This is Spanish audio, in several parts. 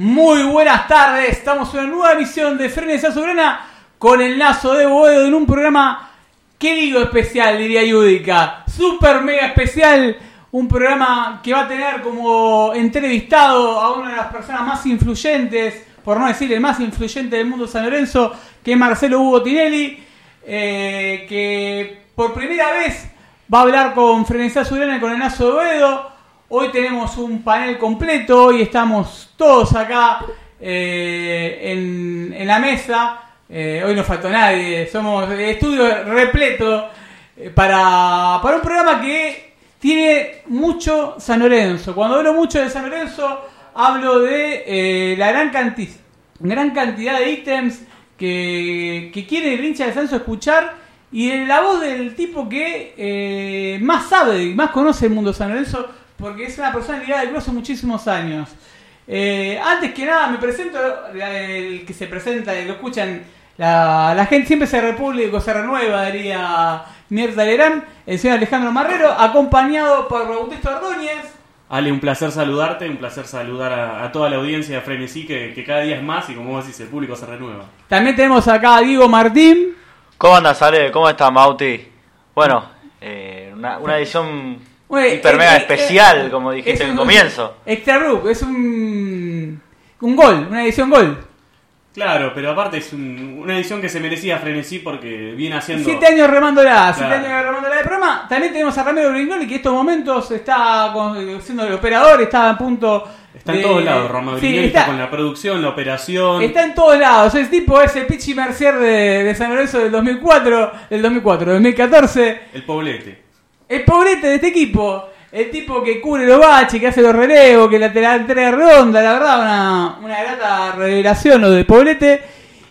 Muy buenas tardes, estamos en una nueva emisión de Frenes Soberana con el Nazo de Boedo en un programa, ¿qué digo especial? Diría Yudica, super mega especial, un programa que va a tener como entrevistado a una de las personas más influyentes, por no decir el más influyente del mundo San Lorenzo, que es Marcelo Hugo Tinelli, eh, que por primera vez va a hablar con Frenesía Soberana y con el Nazo de Boedo. Hoy tenemos un panel completo, hoy estamos todos acá eh, en, la mesa. Eh, hoy no faltó nadie, somos de estudio repleto eh, para, para un programa que tiene mucho San Lorenzo. Cuando hablo mucho de San Lorenzo, hablo de la gran, canti- gran cantidad de ítems que, que quiere el hincha de Sanso escuchar y de la voz del tipo que más sabe y más conoce el mundo San Lorenzo porque es una persona ligada al club hace muchísimos años. Eh, antes que nada, me presento, el que se presenta, lo escuchan, la, la gente siempre se república, se renueva, diría Mierda Lerán, el señor Alejandro Marrero, acompañado por Bautista Ordóñez. Ale, un placer saludarte, un placer saludar a, a toda la audiencia de Frenesí, que, que cada día es más y como vos decís, el público se renueva. También tenemos acá a Diego Martín. ¿Cómo andas, Ale? ¿Cómo estás, Mauti? Bueno, eh, una, una edición Bueno, hiper eh, mega eh, especial, eh, como dijiste en el comienzo. Extra Group, es un, un gol, una edición gol. Claro, pero aparte es un- una edición que se merecía Frenesí porque viene haciendo... Siete años remándola, siete Claro. años remándola de programa. También tenemos a Ramiro Brignoli que en estos momentos está con- siendo el operador, está a punto. Está en de- todos lados, Sí, Brignoli está, está con la producción, la operación... está en todos lados. Es tipo ese Pichi Mercier de, de San Lorenzo del 2004, del 2004, 2014. El poblete. El pobrete de este equipo. El tipo que cubre los baches, que hace los relevos, que la te la entrega redonda. La verdad, una, una grata revelación lo de Poblete.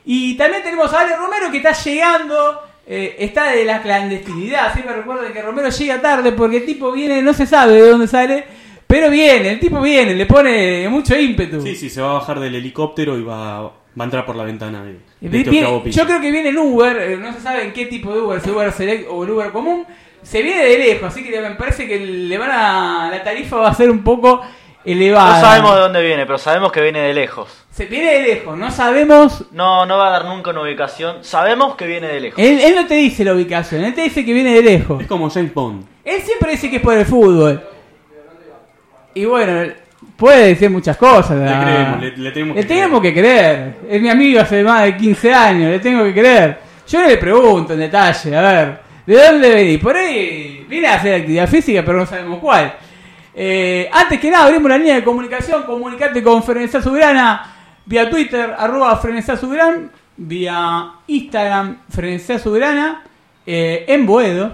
Y también tenemos a Ale Romero que está llegando. eh, está de la clandestinidad. Siempre recuerden que Romero llega tarde porque el tipo viene, no se sabe de dónde sale. Pero viene, el tipo viene, le pone mucho ímpetu. Sí, sí, se va a bajar del helicóptero y va, va a entrar por la ventana de, de este viene- yo creo que viene en Uber, eh, no se sabe en qué tipo de Uber, si Uber Select o el Uber común. Se viene de lejos, así que me parece que le van a. La tarifa va a ser un poco elevada. No sabemos de dónde viene, pero sabemos que viene de lejos. Se viene de lejos, no sabemos. No, no va a dar nunca una ubicación. Sabemos que viene de lejos. Él, él no te dice la ubicación, él te dice que viene de lejos. Es como James Bond. Él siempre dice que es por el fútbol. Y bueno, puede decir muchas cosas. Le creemos, le, le tenemos Le que tenemos creer. que creer. Es mi amigo hace más de 15 años, le tengo que creer. Yo no le pregunto en detalle, a ver, ¿de dónde venís? Por ahí viene a hacer actividad física, pero no sabemos cuál. Eh, antes que nada, abrimos la línea de comunicación, comunicate con Frenesá Soberana vía Twitter, arroba Frenesá vía Instagram, Frenesá Soberana, eh, en Boedo.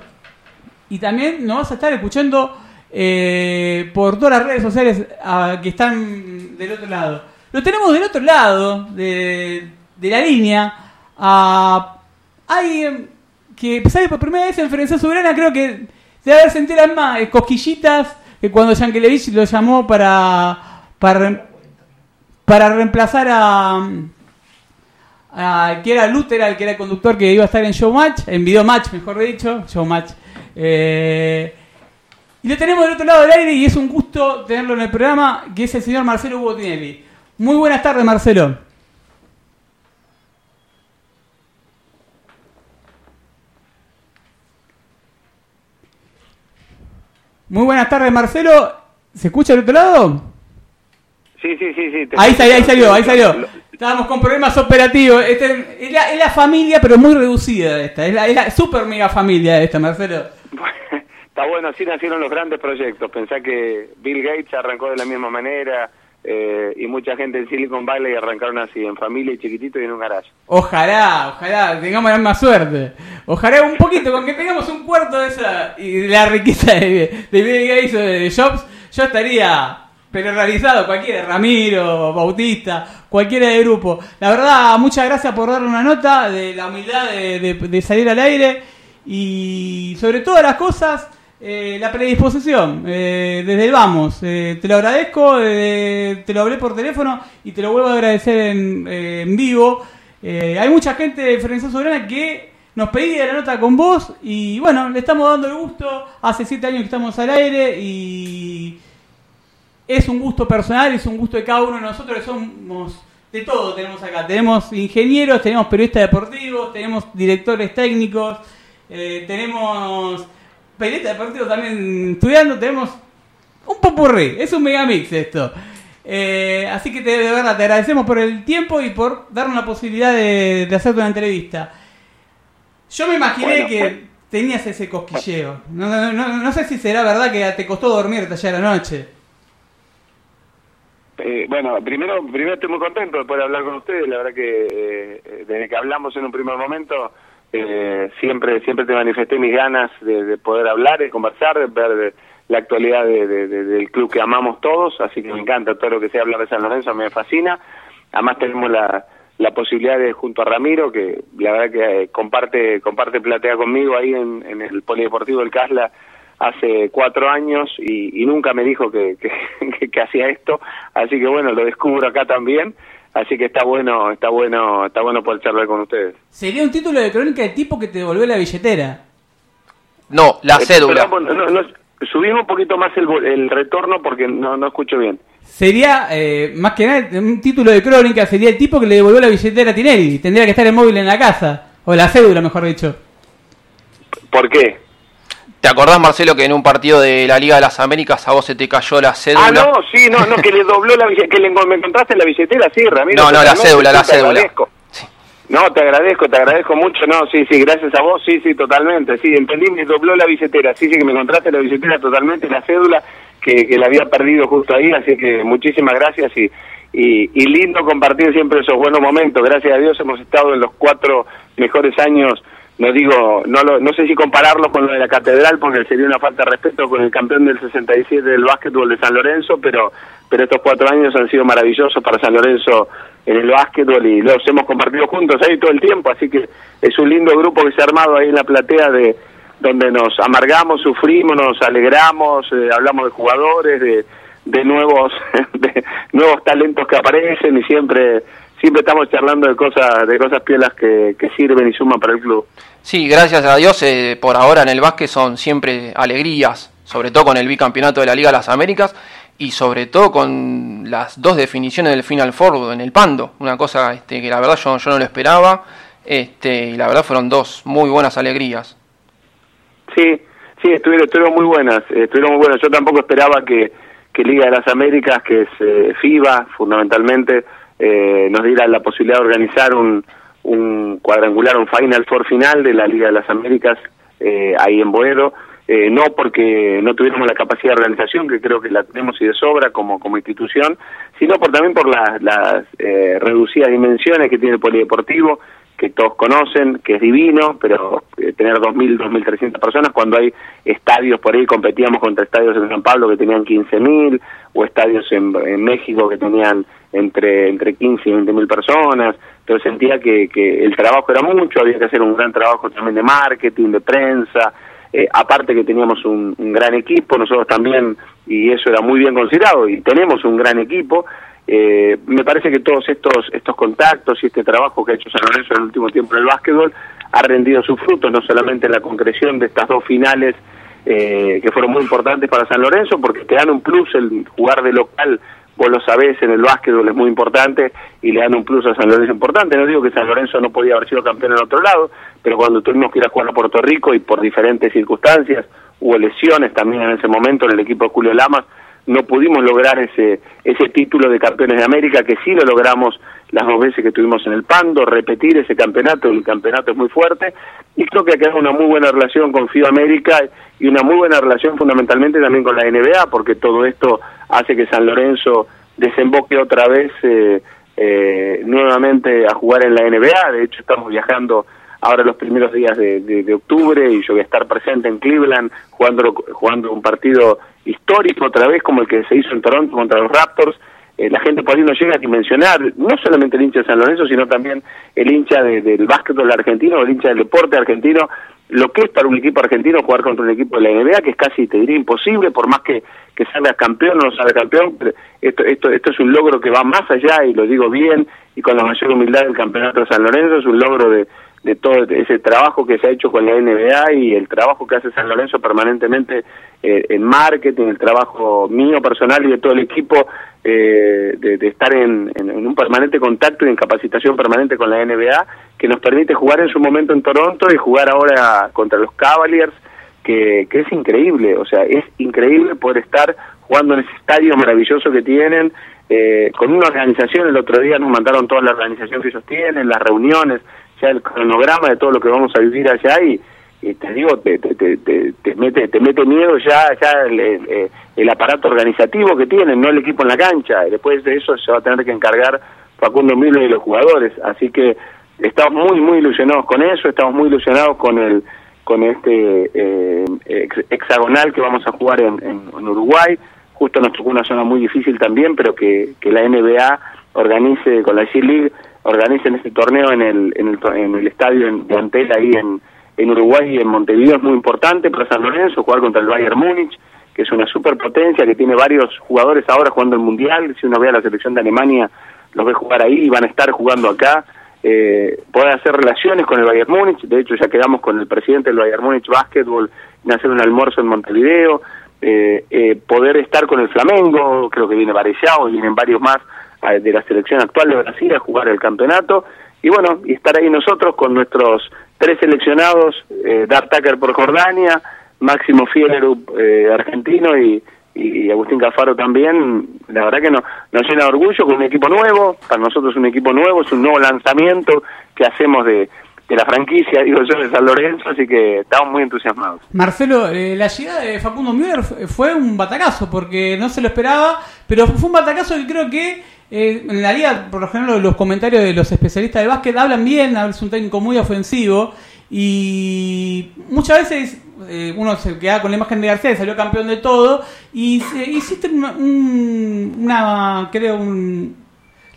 Y también nos vas a estar escuchando eh, por todas las redes sociales ah, que están del otro lado. Lo tenemos del otro lado de, de la línea a alguien que sale por primera vez en Ferencia Soberana. Creo que debe haber sentido las mismas eh, cosquillitas que cuando Yankelevich lo llamó para, para, para reemplazar a, que era Luther, al que era el conductor que iba a estar en Showmatch, en Video Match, mejor dicho, Showmatch. Eh, y lo tenemos del otro lado del aire y es un gusto tenerlo en el programa, que es el señor Marcelo Hugo Tinelli. Muy buenas tardes, Marcelo. Muy buenas tardes, Marcelo. ¿Se escucha del otro lado? Sí, sí, sí, sí. Ahí salió, ahí salió, ahí salió. Estábamos con problemas operativos. Este- es, la, es la familia, pero muy reducida esta. Es la, es la super mega familia esta, Marcelo. Está bueno, así nacieron los grandes proyectos. Pensá que Bill Gates arrancó de la misma manera eh, y mucha gente en Silicon Valley arrancaron así, en familia y chiquitito y en un garage. Ojalá, ojalá tengamos la misma suerte. Ojalá un poquito, con tengamos un cuarto de esa y de la riqueza de, de Bill Gates o de Jobs, yo estaría pero realizado, cualquiera, Ramiro, Bautista, cualquiera del grupo. La verdad, muchas gracias por darle una nota de la humildad de, de- de salir al aire y sobre todas las cosas, eh, la predisposición, eh, desde el vamos. Eh, te lo agradezco, te lo hablé por teléfono y te lo vuelvo a agradecer en, vivo. Hay mucha gente de Ferencia Soberana que nos pedía la nota con vos y bueno, le estamos dando el gusto. Hace siete años que estamos al aire y, es un gusto personal, es un gusto de cada uno de nosotros que somos de todo tenemos acá. Tenemos ingenieros, tenemos periodistas deportivos, tenemos directores técnicos, eh, tenemos periodistas deportivos también estudiando, tenemos un popurrí, es un megamix esto. Eh, así que te, de verdad te agradecemos por el tiempo y por darnos la posibilidad de, de hacerte una entrevista. Yo me imaginé Bueno, que tenías ese cosquilleo. No, no, no, no sé si será verdad que te costó dormirte ayer a la noche. Eh, bueno, primero, primero estoy muy contento de poder hablar con ustedes. La verdad que eh, desde que hablamos en un primer momento, eh, siempre siempre te manifesté mis ganas de, de poder hablar, de conversar, de ver la actualidad de- de- de- del club que amamos todos. Así que me encanta todo lo que sea hablar de San Lorenzo, me fascina. Además tenemos la, la posibilidad de junto a Ramiro, que la verdad que eh, comparte comparte platea conmigo ahí en, el Polideportivo del Casla hace cuatro años y, nunca me dijo que- que hacía esto, así que bueno, lo descubro acá también, así que está bueno, está bueno, está bueno poder charlar con ustedes. Sería un título de crónica de tipo que te devolvió la billetera. No, la Eh, cédula. no, no, subimos un poquito más el, vol- el retorno porque no, no escucho bien. Sería, eh, más que nada, un título de crónica, sería el tipo que le devolvió la billetera a Tinelli. Tendría que estar el móvil en la casa. O la cédula, mejor dicho. ¿Por qué? ¿Te acordás, Marcelo, que en un partido de la Liga de las Américas a vos se te cayó la cédula? Ah, no, sí, no, no, que le dobló la billetera, que le, me encontraste la billetera, sí, Ramiro. No, no, la cédula, la cédula. agradezco. Sí. No, te agradezco, te agradezco mucho, no, sí, sí, gracias a vos, sí, sí, totalmente, sí, entendí, me dobló la billetera, sí, sí, que me encontraste la billetera totalmente, la cédula, que, que la había perdido justo ahí, así que muchísimas gracias y, y, y lindo compartir siempre esos buenos momentos, gracias a Dios hemos estado en los cuatro mejores años, no digo, no, lo, no sé si compararlo con lo de la catedral, porque sería una falta de respeto con el campeón del 67 del básquetbol de San Lorenzo, pero, pero estos cuatro años han sido maravillosos para San Lorenzo en el básquetbol y los hemos compartido juntos ahí todo el tiempo, así que es un lindo grupo que se ha armado ahí en la platea de donde nos amargamos, sufrimos, nos alegramos, eh, hablamos de jugadores, de, de nuevos de nuevos talentos que aparecen y siempre siempre estamos charlando de cosas de cosas pielas que, que sirven y suman para el club. Sí, gracias a Dios, eh, por ahora en el básquet son siempre alegrías, sobre todo con el bicampeonato de la Liga de las Américas y sobre todo con las dos definiciones del Final Four en el Pando, una cosa este, que la verdad yo, yo no lo esperaba, este, y la verdad fueron dos muy buenas alegrías. Sí, sí, estuvieron, estuvieron muy buenas, eh, estuvieron muy buenas. Yo tampoco esperaba que, que Liga de las Américas, que es eh, FIBA fundamentalmente, eh, nos diera la posibilidad de organizar un, un cuadrangular, un Final Four final de la Liga de las Américas eh, ahí en Boedo. Eh, no porque no tuviéramos la capacidad de organización, que creo que la tenemos y de sobra como, como institución, sino por, también por las, las eh, reducidas dimensiones que tiene el polideportivo, que todos conocen, que es divino, pero eh, tener 2.000, 2.300 personas cuando hay estadios por ahí, competíamos contra estadios en San Pablo que tenían 15.000, o estadios en México que tenían entre entre 15 y 20.000 personas, entonces sentía que, que el trabajo era mucho, había que hacer un gran trabajo también de marketing, de prensa, eh, aparte que teníamos un, un gran equipo, nosotros también, y eso era muy bien considerado, y tenemos un gran equipo, eh, me parece que todos estos estos contactos y este trabajo que ha hecho San Lorenzo en el último tiempo en el básquetbol ha rendido sus frutos, no solamente en la concreción de estas dos finales eh, que fueron muy importantes para San Lorenzo, porque te dan un plus el jugar de local, vos lo sabés, en el básquetbol es muy importante y le dan un plus a San Lorenzo importante. No digo que San Lorenzo no podía haber sido campeón en otro lado, pero cuando tuvimos que ir a jugar a Puerto Rico y por diferentes circunstancias, hubo lesiones también en ese momento en el equipo de Julio Lamas, no pudimos lograr ese ese título de campeones de América que sí lo logramos las dos veces que estuvimos en el Pando, repetir ese campeonato, el campeonato es muy fuerte y creo que ha quedado una muy buena relación con FIBA América y una muy buena relación fundamentalmente también con la NBA porque todo esto hace que San Lorenzo desemboque otra vez eh, eh, nuevamente a jugar en la NBA, de hecho estamos viajando ahora los primeros días de, de, octubre y yo voy a estar presente en Cleveland jugando, jugando un partido histórico otra vez como el que se hizo en Toronto contra los Raptors. Eh, la gente por ahí no llega a dimensionar, no solamente el hincha de San Lorenzo, sino también el hincha de, del básquetbol argentino, el hincha del deporte argentino, lo que es para un equipo argentino jugar contra un equipo de la NBA, que es casi, te diría, imposible, por más que, que salga campeón o no salga campeón, esto, esto, esto es un logro que va más allá, y lo digo bien, y con la mayor humildad del campeonato de San Lorenzo, es un logro de, de todo ese trabajo que se ha hecho con la NBA y el trabajo que hace San Lorenzo permanentemente eh, en marketing, el trabajo mío personal y de todo el equipo eh, de, estar en, un permanente contacto y en capacitación permanente con la NBA, que nos permite jugar en su momento en Toronto y jugar ahora contra los Cavaliers, que, que es increíble, o sea, es increíble poder estar jugando en ese estadio maravilloso que tienen, eh, con una organización, el otro día nos mandaron toda la organización que ellos tienen, las reuniones, ya el cronograma de todo lo que vamos a vivir allá y, te digo, te, te, te, te, mete te mete miedo ya, ya el, el, aparato organizativo que tienen, no el equipo en la cancha. Después de eso se va a tener que encargar Facundo Milo y los jugadores. Así que estamos muy, muy ilusionados con eso, estamos muy ilusionados con el con este eh, hexagonal que vamos a jugar en, en Uruguay justo nos tocó una zona muy difícil también, pero que, que la NBA organice, con la G-League, organicen este torneo en el, en el, en el estadio de Antel ahí en, en Uruguay y en Montevideo es muy importante para San Lorenzo, jugar contra el Bayern Múnich, que es una superpotencia, que tiene varios jugadores ahora jugando el Mundial, si uno ve a la selección de Alemania, los ve jugar ahí y van a estar jugando acá, eh, poder hacer relaciones con el Bayern Múnich, de hecho ya quedamos con el presidente del Bayern Múnich Básquetbol en hacer un almuerzo en Montevideo, eh, eh, poder estar con el Flamengo, creo que viene Varellao vienen varios más de la selección actual de Brasil a jugar el campeonato, y bueno, y estar ahí nosotros con nuestros tres seleccionados, eh, Tucker por Jordania, Máximo Fielerup eh, argentino y, y Agustín Cafaro también, la verdad que nos, nos llena de orgullo con un equipo nuevo, para nosotros un equipo nuevo, es un nuevo lanzamiento que hacemos de, de la franquicia, digo yo, de San Lorenzo, así que estamos muy entusiasmados. Marcelo, eh, la llegada de Facundo Müller fue un batacazo, porque no se lo esperaba, pero fue un batacazo que creo que eh, en la liga, por lo general, los comentarios de los especialistas de básquet hablan bien, es un técnico muy ofensivo, y muchas veces eh, uno se queda con la imagen de García, salió campeón de todo, y hiciste una, una creo, un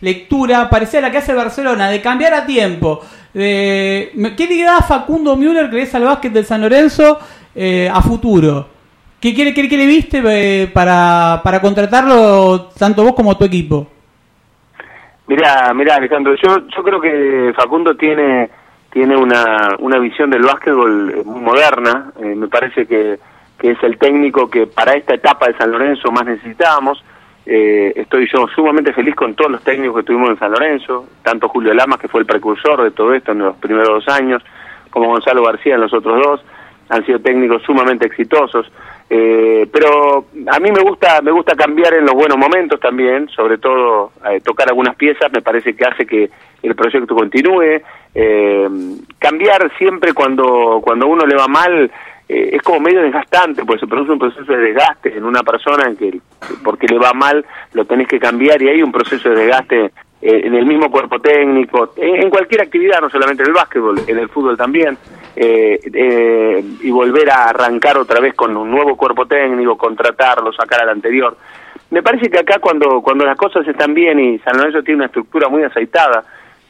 lectura parecida a la que hace Barcelona, de cambiar a tiempo. Eh, ¿Qué le da Facundo Müller que es al básquet del San Lorenzo eh, a futuro? ¿Qué, quiere qué, le viste eh, para, para contratarlo tanto vos como tu equipo? Mira, mira Alejandro, yo, yo creo que Facundo tiene tiene una, una visión del básquetbol muy moderna. me parece que, que es el técnico que para esta etapa de San Lorenzo más necesitábamos. Eh, estoy yo sumamente feliz con todos los técnicos que tuvimos en San Lorenzo, tanto Julio Lamas, que fue el precursor de todo esto en los primeros dos años, como Gonzalo García en los otros dos, han sido técnicos sumamente exitosos. Eh, pero a mí me gusta me gusta cambiar en los buenos momentos también, sobre todo eh, tocar algunas piezas, me parece que hace que el proyecto continúe. cambiar siempre cuando cuando uno le va mal eh, es como medio desgastante, pues se produce un proceso de desgaste en una persona en que porque le va mal lo tenés que cambiar y hay un proceso de desgaste eh, en el mismo cuerpo técnico, en, cualquier actividad, no solamente en el básquetbol, en el fútbol también, eh, y volver a arrancar otra vez con un nuevo cuerpo técnico, contratarlo, sacar al anterior. Me parece que acá cuando, cuando las cosas están bien y San Lorenzo tiene una estructura muy aceitada,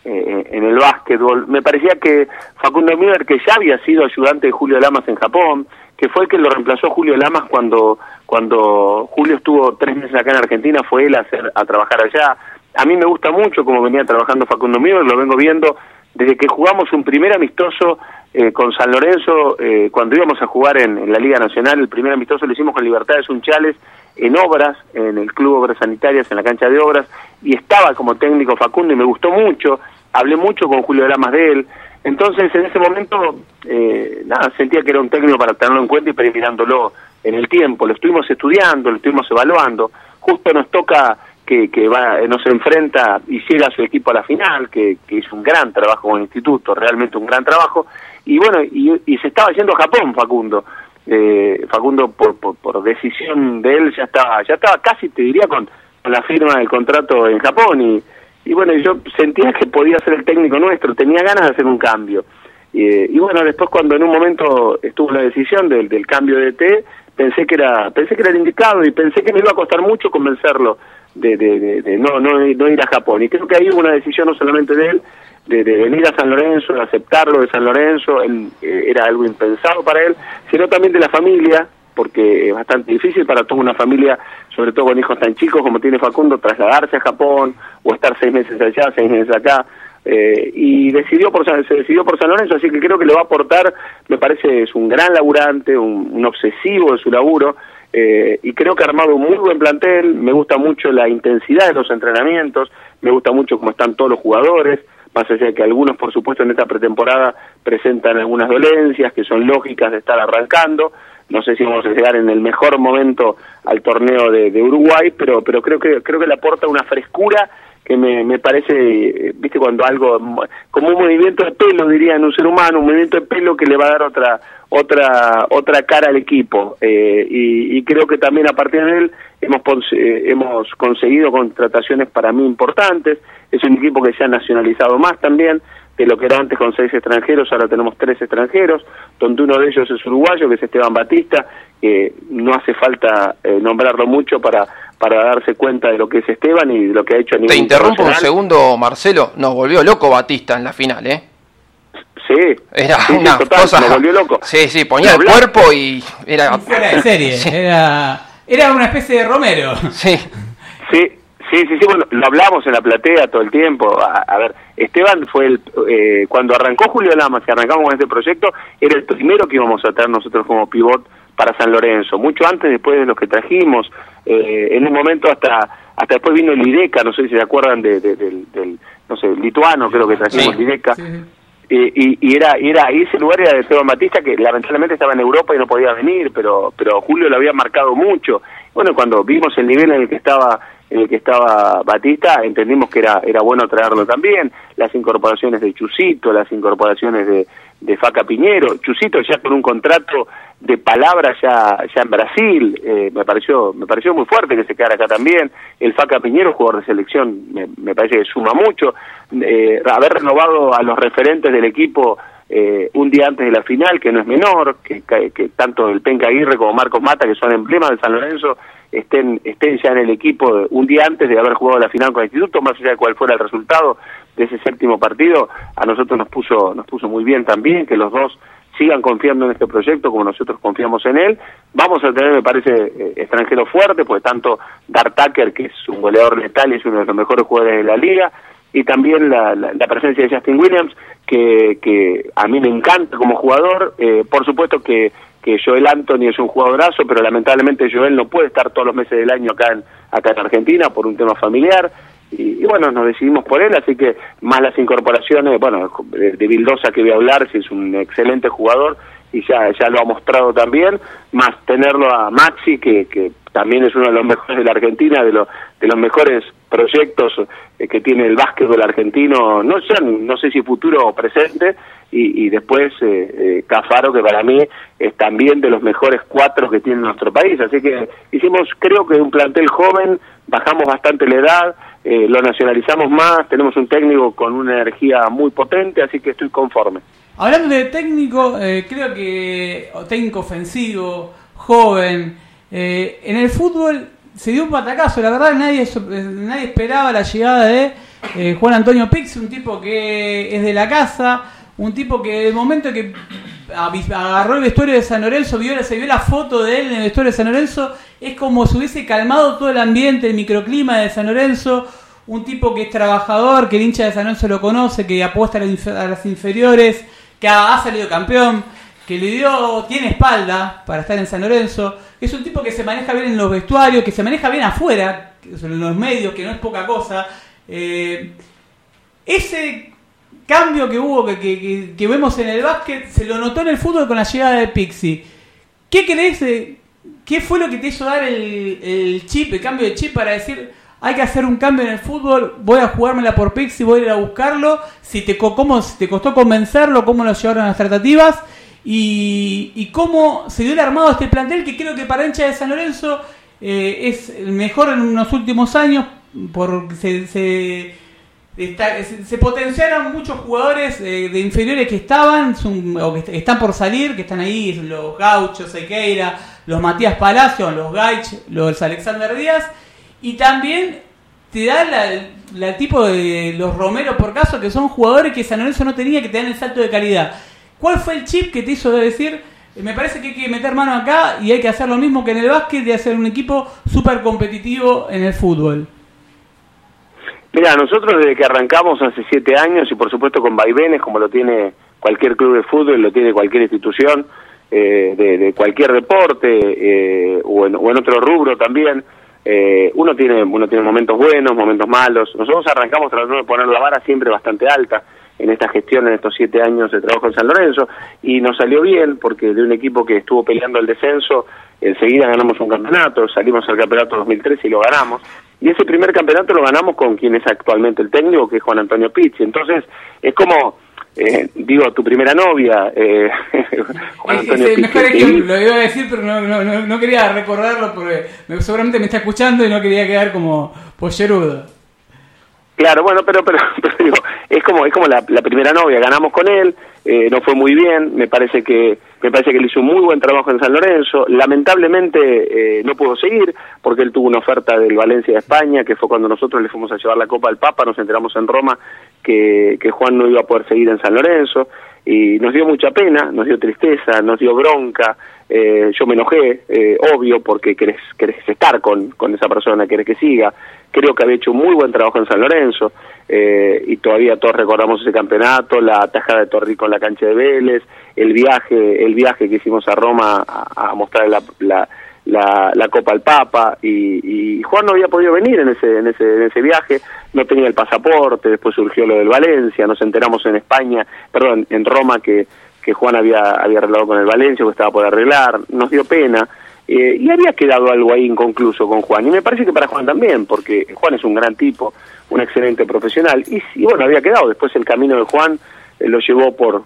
eh, en el básquetbol. Me parecía que Facundo Müller, que ya había sido ayudante de Julio Lamas en Japón, que fue el que lo reemplazó Julio Lamas cuando, cuando Julio estuvo tres meses acá en Argentina, fue él a, hacer, a trabajar allá. A mí me gusta mucho cómo venía trabajando Facundo Müller, lo vengo viendo desde que jugamos un primer amistoso eh, con San Lorenzo, eh, cuando íbamos a jugar en, la Liga Nacional, el primer amistoso lo hicimos con Libertades Unchales en obras, en el Club Obras Sanitarias, en la cancha de obras, y estaba como técnico Facundo y me gustó mucho hablé mucho con Julio Lamas de él. Entonces, en ese momento, eh, nada, sentía que era un técnico para tenerlo en cuenta y para ir mirándolo en el tiempo. Lo estuvimos estudiando, lo estuvimos evaluando. Justo nos toca que, que va, nos enfrenta y llega su equipo a la final, que, que hizo un gran trabajo con el instituto, realmente un gran trabajo. Y bueno, y, se estaba yendo a Japón, Facundo. Eh, Facundo, por, por, decisión de él, ya estaba, ya estaba casi, te diría, con, con la firma del contrato en Japón y y bueno, yo sentía que podía ser el técnico nuestro, tenía ganas de hacer un cambio. y bueno, después cuando en un momento estuvo la decisión del, del cambio de T, pensé que era pensé que era el indicado y pensé que me iba a costar mucho convencerlo de, de, no, no, no, ir a Japón. Y creo que ahí hubo una decisión no solamente de él, de, venir a San Lorenzo, de aceptarlo de San Lorenzo, él, eh, era algo impensado para él, sino también de la familia, porque es bastante difícil para toda una familia, sobre todo con hijos tan chicos como tiene Facundo, trasladarse a Japón o estar seis meses allá, seis meses acá. Eh, y decidió por se decidió por San Lorenzo, así que creo que le va a aportar, me parece, es un gran laburante, un, obsesivo de su laburo, eh, y creo que ha armado un muy buen plantel, me gusta mucho la intensidad de los entrenamientos, me gusta mucho cómo están todos los jugadores, más allá que algunos, por supuesto, en esta pretemporada presentan algunas dolencias que son lógicas de estar arrancando, no sé si vamos a llegar en el mejor momento al torneo de, de Uruguay, pero, pero creo que creo que le aporta una frescura que me, me parece, eh, viste, cuando algo, como un movimiento de pelo, diría en un ser humano, un movimiento de pelo que le va a dar otra otra otra cara al equipo. Eh, y, creo que también a partir de él hemos, eh, hemos conseguido contrataciones para mí importantes. Es un equipo que se ha nacionalizado más también de lo que era antes con seis extranjeros, ahora tenemos tres extranjeros, donde uno de ellos es uruguayo, que es Esteban Batista, que no hace falta nombrarlo mucho para para darse cuenta de lo que es Esteban y de lo que ha hecho a nivel Te interrumpo un segundo, Marcelo. Nos volvió loco Batista en la final, ¿eh? Sí. Era una cosa. Nos volvió loco. Sí, sí, ponía el cuerpo y era. Fuera de serie. Era, era una especie de Romero. Sí. Sí. Sí, sí, sí, bueno, lo hablamos en la platea todo el tiempo. A, ver, Esteban fue el. Eh, cuando arrancó Julio Lamas y arrancamos con este proyecto, era el primero que íbamos a traer nosotros como pivot para San Lorenzo, mucho antes después de los que trajimos, eh, en un momento hasta hasta después vino el IDECA, no sé si se acuerdan de, del, no sé, lituano creo que trajimos el IDECA, y, y, era, era, y ese lugar era de Esteban Batista que lamentablemente estaba en Europa y no podía venir, pero, pero Julio lo había marcado mucho. Bueno, cuando vimos el nivel en el que estaba en el que estaba Batista, entendimos que era, era bueno traerlo también, las incorporaciones de Chusito, las incorporaciones de, de Faca Piñero, Chusito ya con un contrato de palabras ya, ya en Brasil, eh, me pareció me pareció muy fuerte que se quedara acá también, el Faca Piñero, jugador de selección, me, parece que suma mucho, eh, haber renovado a los referentes del equipo eh, un día antes de la final, que no es menor, que, que, tanto el Penca Aguirre como Marcos Mata, que son emblemas de San Lorenzo, estén, estén ya en el equipo un día antes de haber jugado la final con el Instituto, más allá de cuál fuera el resultado de ese séptimo partido, a nosotros nos puso, nos puso muy bien también, que los dos sigan confiando en este proyecto como nosotros confiamos en él. Vamos a tener, me parece, eh, extranjero fuerte, pues tanto Tucker, que es un goleador letal y es uno de los mejores jugadores de la liga, y también la, la, presencia de Justin Williams, que, que a mí me encanta como jugador. Eh, por supuesto que, que Joel Anthony es un jugadorazo, pero lamentablemente Joel no puede estar todos los meses del año acá en, acá en Argentina por un tema familiar. Y, bueno, nos decidimos por él, así que más las incorporaciones, bueno, de, de que voy a hablar, si es un excelente jugador y ya, ya lo ha mostrado también, más tenerlo a Maxi, que, que también es uno de los mejores de la Argentina, de, los de los mejores proyectos que tiene el básquetbol argentino, no, sé, no sé si futuro o presente, y, y después eh, eh, Cafaro, que para mí es también de los mejores cuatro que tiene nuestro país. Así que hicimos, creo que un plantel joven, bajamos bastante la edad, eh, lo nacionalizamos más, tenemos un técnico con una energía muy potente, así que estoy conforme. Hablando de técnico, eh, creo que técnico ofensivo, joven, eh, en el fútbol se dio un patacazo, la verdad nadie, nadie esperaba la llegada de Juan Antonio Pix, un tipo que es de la casa, un tipo que el momento que agarró el vestuario de San Lorenzo, vio, se vio la foto de él en el vestuario de San Lorenzo, es como si hubiese calmado todo el ambiente, el microclima de San Lorenzo, un tipo que es trabajador, que el hincha de San Lorenzo lo conoce, que apuesta a las inferiores, que ha salido campeón, que le dio, tiene espalda para estar en San Lorenzo, es un tipo que se maneja bien en los vestuarios, que se maneja bien afuera, en los medios, que no es poca cosa. Eh, ese cambio que hubo, que, que, vemos en el básquet, se lo notó en el fútbol con la llegada de Pixie. ¿Qué crees? ¿Qué fue lo que te hizo dar el, chip, el cambio de chip para decir, hay que hacer un cambio en el fútbol, voy a jugármela por Pixie, voy a ir a buscarlo? Si te, cómo, te costó convencerlo, cómo lo llevaron las tratativas y, cómo se dio el armado este plantel que creo que para hincha de San Lorenzo eh, es mejor en unos últimos años, porque se se potenciaron muchos jugadores eh, de inferiores que estaban o que están por salir, que están ahí, los Gauchos, Sequeira, los Matías Palacio, los Gaich, los Alexander Díaz, y también te da la, tipo de los Romero por caso, que son jugadores que San Lorenzo no tenía que tener el salto de calidad. ¿Cuál fue el chip que te hizo decir, me parece que hay que meter mano acá y hay que hacer lo mismo que en el básquet, de hacer un equipo súper competitivo en el fútbol? Mira, nosotros desde que arrancamos hace siete años y por supuesto con vaivenes como lo tiene cualquier club de fútbol, lo tiene cualquier institución eh, de, cualquier deporte eh, o, en, otro rubro también, eh, uno tiene uno tiene momentos buenos, momentos malos. Nosotros arrancamos tratando de poner la vara siempre bastante alta en esta gestión en estos siete años de trabajo en San Lorenzo y nos salió bien porque de un equipo que estuvo peleando el descenso enseguida ganamos un campeonato, salimos al campeonato 2013 y lo ganamos. Y ese primer campeonato lo ganamos con quien es actualmente el técnico que es Juan Antonio Pizzi. Entonces es como eh, digo, tu primera novia, eh, Juan Antonio es, mejor lo iba a decir, pero no, no, no, quería recordarlo porque seguramente me está escuchando y no quería quedar como pollerudo. Claro, bueno, pero, pero, es como es como la, primera novia, ganamos con él, eh, no fue muy bien, me parece que me parece que él hizo un muy buen trabajo en San Lorenzo, lamentablemente eh, no pudo seguir porque él tuvo una oferta del Valencia de España, que fue cuando nosotros le fuimos a llevar la Copa al Papa, nos enteramos en Roma que, que Juan no iba a poder seguir en San Lorenzo y nos dio mucha pena, nos dio tristeza, nos dio bronca, eh, yo me enojé, eh, obvio, porque querés, querés estar con, con esa persona, querés que siga, creo que había hecho un muy buen trabajo en San Lorenzo, eh, y todavía todos recordamos ese campeonato, la tajada de Torrico en la cancha de Vélez, el viaje, el viaje que hicimos a Roma a, mostrar la, la, la, Copa al Papa, y, y, Juan no había podido venir en ese, en ese, en ese viaje, no tenía el pasaporte, después surgió lo del Valencia, nos enteramos en España, perdón, en Roma que, que Juan había, había arreglado con el Valencia, que estaba por arreglar, nos dio pena, eh, y había quedado algo ahí inconcluso con Juan, y me parece que para Juan también, porque Juan es un gran tipo, un excelente profesional, y, bueno, había quedado, después el camino de Juan eh, lo llevó por,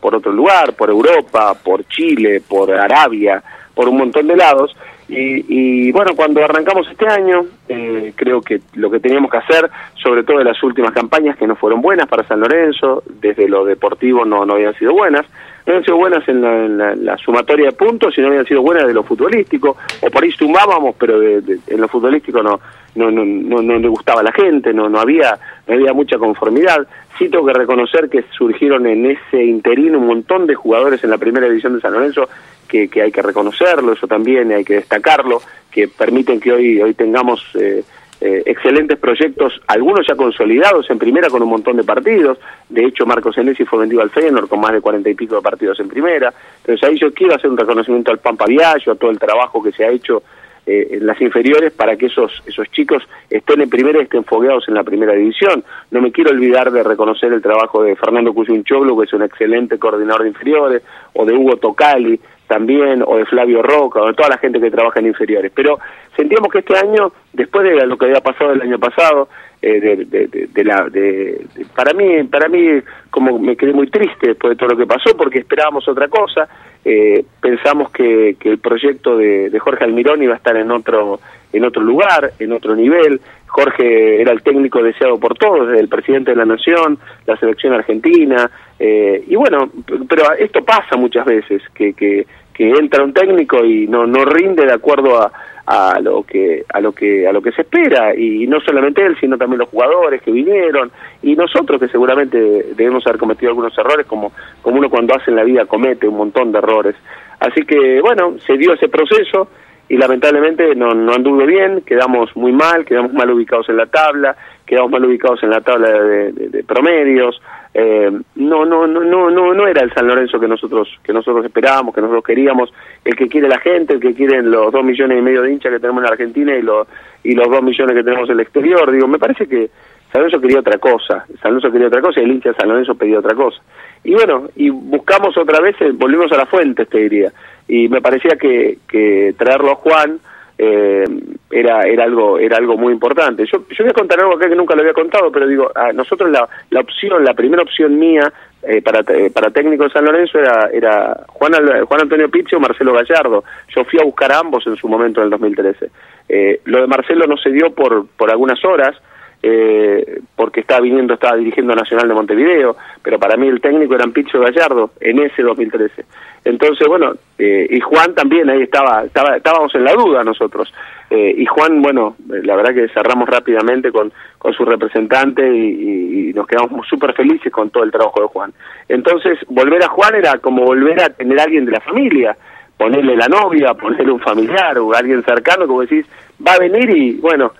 por otro lugar, por Europa, por Chile, por Arabia, por un montón de lados, y, bueno, cuando arrancamos este año, eh, creo que lo que teníamos que hacer, sobre todo en las últimas campañas que no fueron buenas para San Lorenzo, desde lo deportivo no, no habían sido buenas, no habían sido buenas en la, sumatoria de puntos, sino habían sido buenas de lo futbolístico, o por ahí sumábamos, pero en lo futbolístico no, no, no, no, no le gustaba a la gente, no, no, había, no había mucha conformidad. Sí tengo que reconocer que surgieron en ese interino un montón de jugadores en la primera división de San Lorenzo que, hay que reconocerlo, eso también hay que destacarlo, que permiten que hoy, hoy tengamos eh, eh, excelentes proyectos, algunos ya consolidados en primera con un montón de partidos, de hecho Marcos Enesi fue vendido al Feyenoord con más de cuarenta y pico de partidos en primera, entonces ahí yo quiero hacer un reconocimiento al Pampa Viallo, a todo el trabajo que se ha hecho eh, las inferiores para que esos, esos chicos estén en primera y estén fogueados en la primera división. No me quiero olvidar de reconocer el trabajo de Fernando Cuyunchoglu, que es un excelente coordinador de inferiores, o de Hugo Tocali, también, o de Flavio Roca, o de toda la gente que trabaja en inferiores. Pero sentíamos que este año, después de lo que había pasado el año pasado, eh, de, la, de, para mí, para mí, como me quedé muy triste después de todo lo que pasó, porque esperábamos otra cosa, eh, pensamos que, que, el proyecto de, Jorge Almirón iba a estar en otro, en otro lugar, en otro nivel. Jorge era el técnico deseado por todos, el presidente de la nación, la selección argentina, eh, y bueno, pero esto pasa muchas veces, que, que, que entra un técnico y no, no rinde de acuerdo a, a lo que a lo que a lo que se espera. Y no solamente él sino también los jugadores que vinieron y nosotros que seguramente debemos haber cometido algunos errores como como uno cuando hace en la vida comete un montón de errores. Así que bueno se dio ese proceso y lamentablemente no, no anduvo bien, quedamos muy mal, quedamos mal ubicados en la tabla, quedamos mal ubicados en la tabla de, promedios, eh, no, no, no, no, no, no era el San Lorenzo que nosotros, que nosotros esperábamos, que nosotros queríamos, el que quiere la gente, el que quieren los dos millones y medio de hinchas que tenemos en Argentina y los, y los dos millones que tenemos en el exterior, digo, me parece que San Lorenzo quería otra cosa, San Lorenzo quería otra cosa y el hincha de San Lorenzo pedía otra cosa. Y bueno, y buscamos otra vez, eh, volvimos a la fuente, te diría y me parecía que, que traerlo a Juan eh, era era algo era algo muy importante. Yo, yo voy a contar algo acá que nunca lo había contado, pero digo, a nosotros la, la opción, la primera opción mía eh, para, eh, para técnico de San Lorenzo era, era Juan, Juan Antonio Pizzi o Marcelo Gallardo. Yo fui a buscar ambos en su momento en el 2013. Eh, lo de Marcelo no se dio por, por algunas horas, eh, porque estaba viniendo, estaba dirigiendo Nacional de Montevideo, pero para mí el técnico era Picho Gallardo en ese 2013. Entonces, bueno, eh, y Juan también ahí estaba, estaba, estábamos en la duda nosotros. Eh, y Juan, bueno, la verdad que cerramos rápidamente con, con su representante y, y nos quedamos súper felices con todo el trabajo de Juan. Entonces, volver a Juan era como volver a tener a alguien de la familia, ponerle la novia, ponerle un familiar o alguien cercano, como decís, va a venir y, bueno,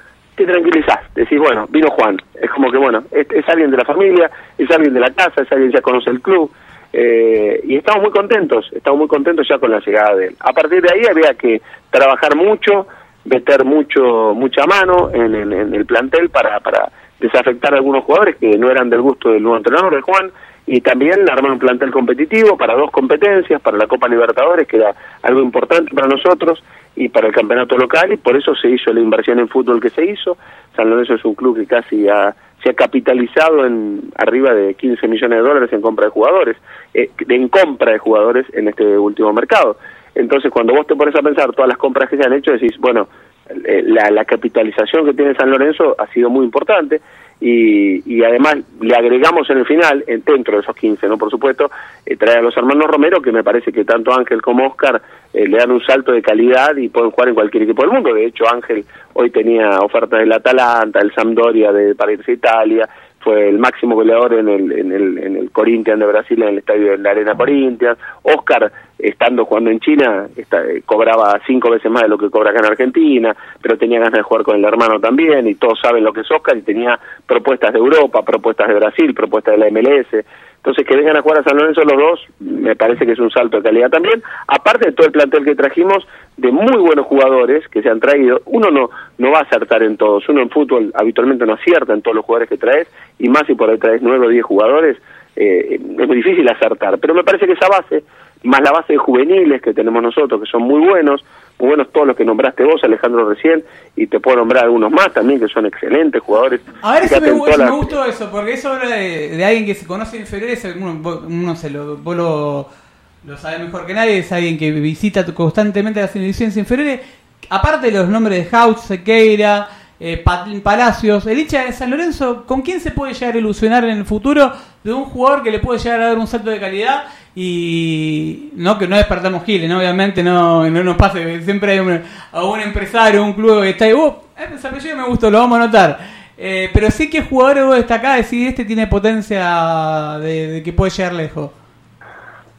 te tranquilizás, decís, bueno, vino Juan, es como que, bueno, es, es alguien de la familia, es alguien de la casa, es alguien que ya conoce el club, eh, y estamos muy contentos, estamos muy contentos ya con la llegada de él. A partir de ahí había que trabajar mucho, meter mucho mucha mano en, en el plantel para, para desafectar a algunos jugadores que no eran del gusto del nuevo entrenador de Juan y también armar un plantel competitivo para dos competencias, para la Copa Libertadores, que era algo importante para nosotros, y para el campeonato local, y por eso se hizo la inversión en fútbol que se hizo. San Lorenzo es un club que casi se ha capitalizado en arriba de 15 millones de dólares en compra de jugadores, eh, en compra de jugadores en este último mercado. Entonces, cuando vos te pones a pensar todas las compras que se han hecho, decís, bueno, eh, la capitalización que tiene San Lorenzo ha sido muy importante y, y además le agregamos en el final, dentro de esos 15, ¿no? Por supuesto, eh, trae a los hermanos Romero, que me parece que tanto Ángel como Oscar eh, le dan un salto de calidad y pueden jugar en cualquier equipo del mundo. De hecho, Ángel hoy tenía ofertas del Atalanta, el Sampdoria de, para irse a Italia, fue el máximo goleador en el, en el, en el Corinthians de Brasil, en el estadio de la Arena Corinthians. Oscar, estando jugando en China, eh, cobraba cinco veces más de lo que cobra acá en Argentina, pero tenía ganas de jugar con el hermano también, y todos saben lo que es Oscar, y tenía propuestas de Europa, propuestas de Brasil, propuestas de la MLS. Entonces, que vengan a jugar a San Lorenzo los dos, me parece que es un salto de calidad también. Aparte de todo el plantel que trajimos, de muy buenos jugadores que se han traído, uno no, no va a acertar en todos. Uno en fútbol habitualmente no acierta en todos los jugadores que traes, y más si por ahí traes nueve o diez jugadores, eh, es muy difícil acertar. Pero me parece que esa base, más la base de juveniles que tenemos nosotros, que son muy buenos, muy buenos todos los que nombraste vos, Alejandro, recién, y te puedo nombrar algunos más también, que son excelentes jugadores. A ver, si me, me, gustó eso, porque eso habla de, alguien que se conoce en inferiores, uno, uno se lo, vos lo, lo sabe mejor que nadie, es alguien que visita constantemente las ediciones inferiores, aparte de los nombres de Hauch, Sequeira, eh, Palacios, el hincha de San Lorenzo, ¿con quién se puede llegar a ilusionar en el futuro de un jugador que le puede llegar a dar un salto de calidad y no que no despertamos giles, ¿no? obviamente no, no nos pase, siempre hay un, a un empresario, un club que está ahí, uh, ese apellido me gustó, lo vamos a anotar. Eh, pero sí que jugadores vos destacás, decís, este tiene potencia de, que puede llegar lejos.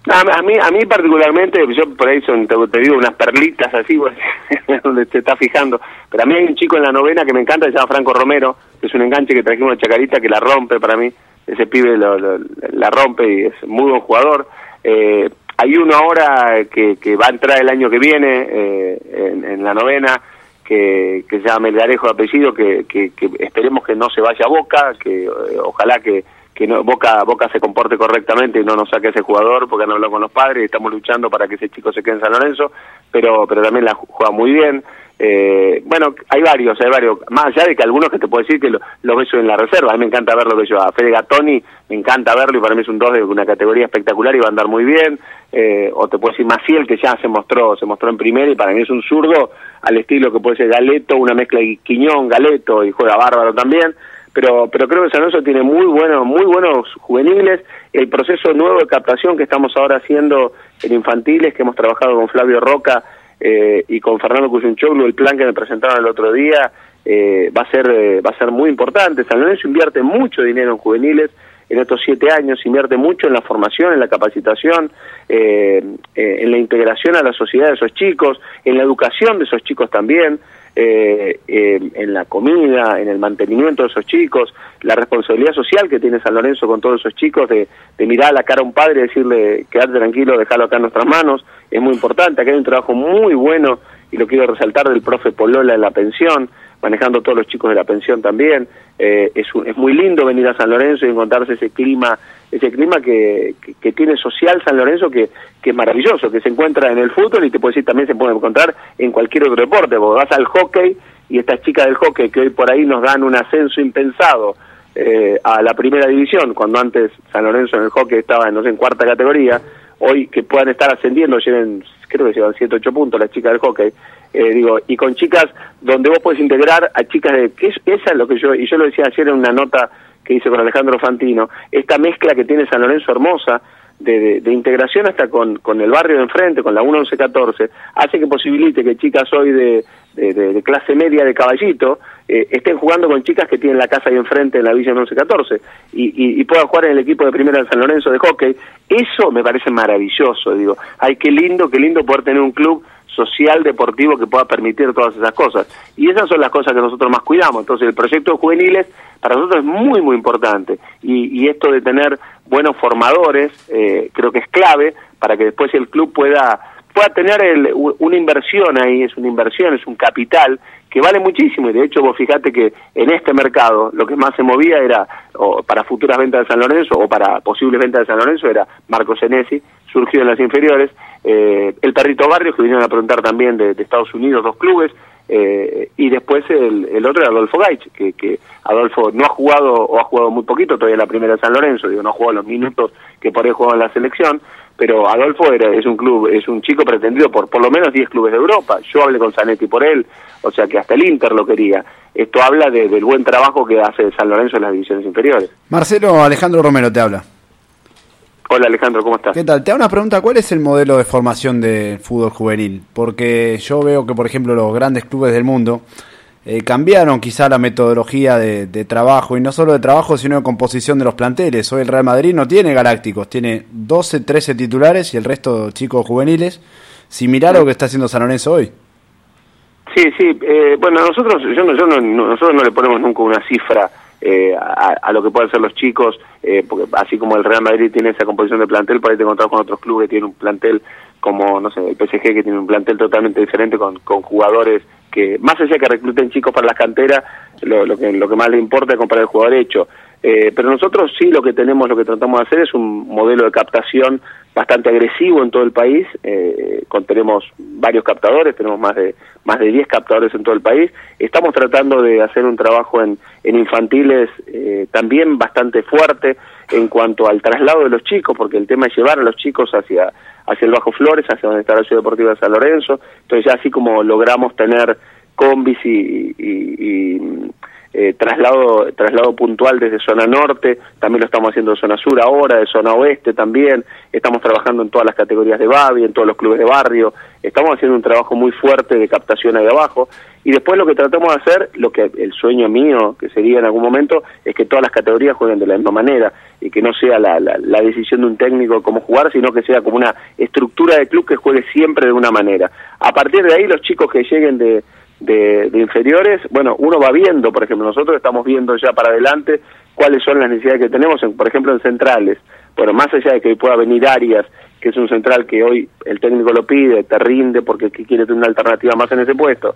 A, mí, a mí particularmente, yo por ahí son, te, digo unas perlitas así, donde te está fijando, pero a mí hay un chico en la novena que me encanta, se llama Franco Romero, que es un enganche que trajimos de Chacarita que la rompe para mí, ese pibe la rompe y es muy buen jugador. Eh, hay uno ahora que, que, va a entrar el año que viene eh, en, la novena, que, se llama Melgarejo de apellido, que, que, esperemos que no se vaya a Boca, que eh, ojalá que, que no, Boca, Boca se comporte correctamente y no nos saque ese jugador, porque han hablado con los padres estamos luchando para que ese chico se quede en San Lorenzo, pero, pero también la juega muy bien. Eh, bueno, hay varios, hay varios, más allá de que algunos que te puedo decir que lo, lo beso en la reserva, a mí me encanta verlo que yo a Fede Gatoni, me encanta verlo y para mí es un 2 de una categoría espectacular y va a andar muy bien, eh, o te puedo decir Maciel que ya se mostró, se mostró en primera y para mí es un zurdo al estilo que puede ser Galeto, una mezcla de Quiñón, Galeto y juega bárbaro también, pero, pero creo que Sanoso tiene muy buenos, muy buenos juveniles, el proceso nuevo de captación que estamos ahora haciendo en infantiles, que hemos trabajado con Flavio Roca, eh, y con Fernando Cusinchoglu el plan que me presentaron el otro día eh, va a ser eh, va a ser muy importante. San invierte mucho dinero en juveniles en estos siete años, invierte mucho en la formación, en la capacitación, en la integración a la sociedad de esos chicos, en la educación de esos chicos también. Eh, en la comida, en el mantenimiento de esos chicos, la responsabilidad social que tiene San Lorenzo con todos esos chicos de, de mirar a la cara a un padre y decirle, quédate tranquilo, déjalo acá en nuestras manos, es muy importante. Acá hay un trabajo muy bueno, y lo quiero resaltar, del profe Polola en la pensión, manejando todos los chicos de la pensión también. Eh, es, es muy lindo venir a San Lorenzo y encontrarse ese clima ese clima que, que, tiene social San Lorenzo que, que es maravilloso, que se encuentra en el fútbol y te puedo decir también se puede encontrar en cualquier otro deporte, vos vas al hockey y estas chicas del hockey que hoy por ahí nos dan un ascenso impensado eh, a la primera división, cuando antes San Lorenzo en el hockey estaba no sé, en cuarta categoría, hoy que puedan estar ascendiendo, lleven, creo que llevan 7, 8 puntos las chicas del hockey, eh, digo, y con chicas donde vos puedes integrar a chicas de, que es, esa es lo que yo, y yo lo decía ayer en una nota que hice con Alejandro Fantino, esta mezcla que tiene San Lorenzo hermosa de, de, integración hasta con, con el barrio de enfrente, con la 1114, hace que posibilite que chicas hoy de, de clase media de caballito eh, estén jugando con chicas que tienen la casa ahí enfrente en la Villa 1114 y, y, y puedan jugar en el equipo de primera de San Lorenzo de hockey. Eso me parece maravilloso, digo. Ay, qué lindo, qué lindo poder tener un club social, deportivo que pueda permitir todas esas cosas. Y esas son las cosas que nosotros más cuidamos. Entonces, el proyecto de juveniles para nosotros es muy, muy importante. Y, y esto de tener buenos formadores, eh, creo que es clave para que después el club pueda pueda tener el, una inversión ahí, es una inversión, es un capital que vale muchísimo. Y de hecho vos fijate que en este mercado lo que más se movía era o para futuras ventas de San Lorenzo o para posibles ventas de San Lorenzo era Marco Senesi, surgió en las inferiores, eh, el Perrito Barrios que vinieron a preguntar también de, de Estados Unidos, dos clubes, eh, y después el, el otro era Adolfo Gaich, que, que Adolfo no ha jugado o ha jugado muy poquito todavía la primera de San Lorenzo, digo, no ha jugado los minutos que por ahí jugaba en la selección, pero Adolfo era, es un club, es un chico pretendido por por lo menos 10 clubes de Europa. Yo hablé con Zanetti por él, o sea que hasta el Inter lo quería. Esto habla de, del buen trabajo que hace San Lorenzo en las divisiones inferiores. Marcelo Alejandro Romero te habla. Hola Alejandro, ¿cómo estás? ¿Qué tal? Te hago una pregunta, ¿cuál es el modelo de formación de fútbol juvenil? Porque yo veo que, por ejemplo, los grandes clubes del mundo eh, cambiaron quizá la metodología de, de, trabajo, y no solo de trabajo, sino de composición de los planteles. Hoy el Real Madrid no tiene galácticos, tiene 12, 13 titulares y el resto chicos juveniles, similar a lo que está haciendo San Lorenzo hoy. Sí, sí, eh, bueno, nosotros, yo, yo no, nosotros no le ponemos nunca una cifra eh, a, a, lo que pueden ser los chicos, eh, porque así como el Real Madrid tiene esa composición de plantel, por ahí te encontrás con otros clubes que tienen un plantel como, no sé, el PSG que tiene un plantel totalmente diferente con, con jugadores que, más allá que recluten chicos para las canteras, lo, que, lo que más le importa es comprar el jugador hecho. Eh, pero nosotros sí lo que tenemos, lo que tratamos de hacer es un modelo de captación bastante agresivo en todo el país. Eh, tenemos varios captadores, tenemos más de más de 10 captadores en todo el país. Estamos tratando de hacer un trabajo en, en infantiles eh, también bastante fuerte en cuanto al traslado de los chicos, porque el tema es llevar a los chicos hacia hacia el Bajo Flores, hacia donde está la Ciudad Deportiva de San Lorenzo. Entonces ya así como logramos tener combis y, y, y eh, traslado traslado puntual desde zona norte, también lo estamos haciendo de zona sur ahora, de zona oeste también, estamos trabajando en todas las categorías de Babi, en todos los clubes de barrio, estamos haciendo un trabajo muy fuerte de captación ahí abajo, y después lo que tratamos de hacer, lo que el sueño mío, que sería en algún momento, es que todas las categorías jueguen de la misma manera, y que no sea la, la, la decisión de un técnico cómo jugar, sino que sea como una estructura de club que juegue siempre de una manera. A partir de ahí los chicos que lleguen de de, de, inferiores, bueno, uno va viendo, por ejemplo, nosotros estamos viendo ya para adelante cuáles son las necesidades que tenemos, en, por ejemplo, en centrales. Bueno, más allá de que pueda venir Arias, que es un central que hoy el técnico lo pide, te rinde porque quiere tener una alternativa más en ese puesto,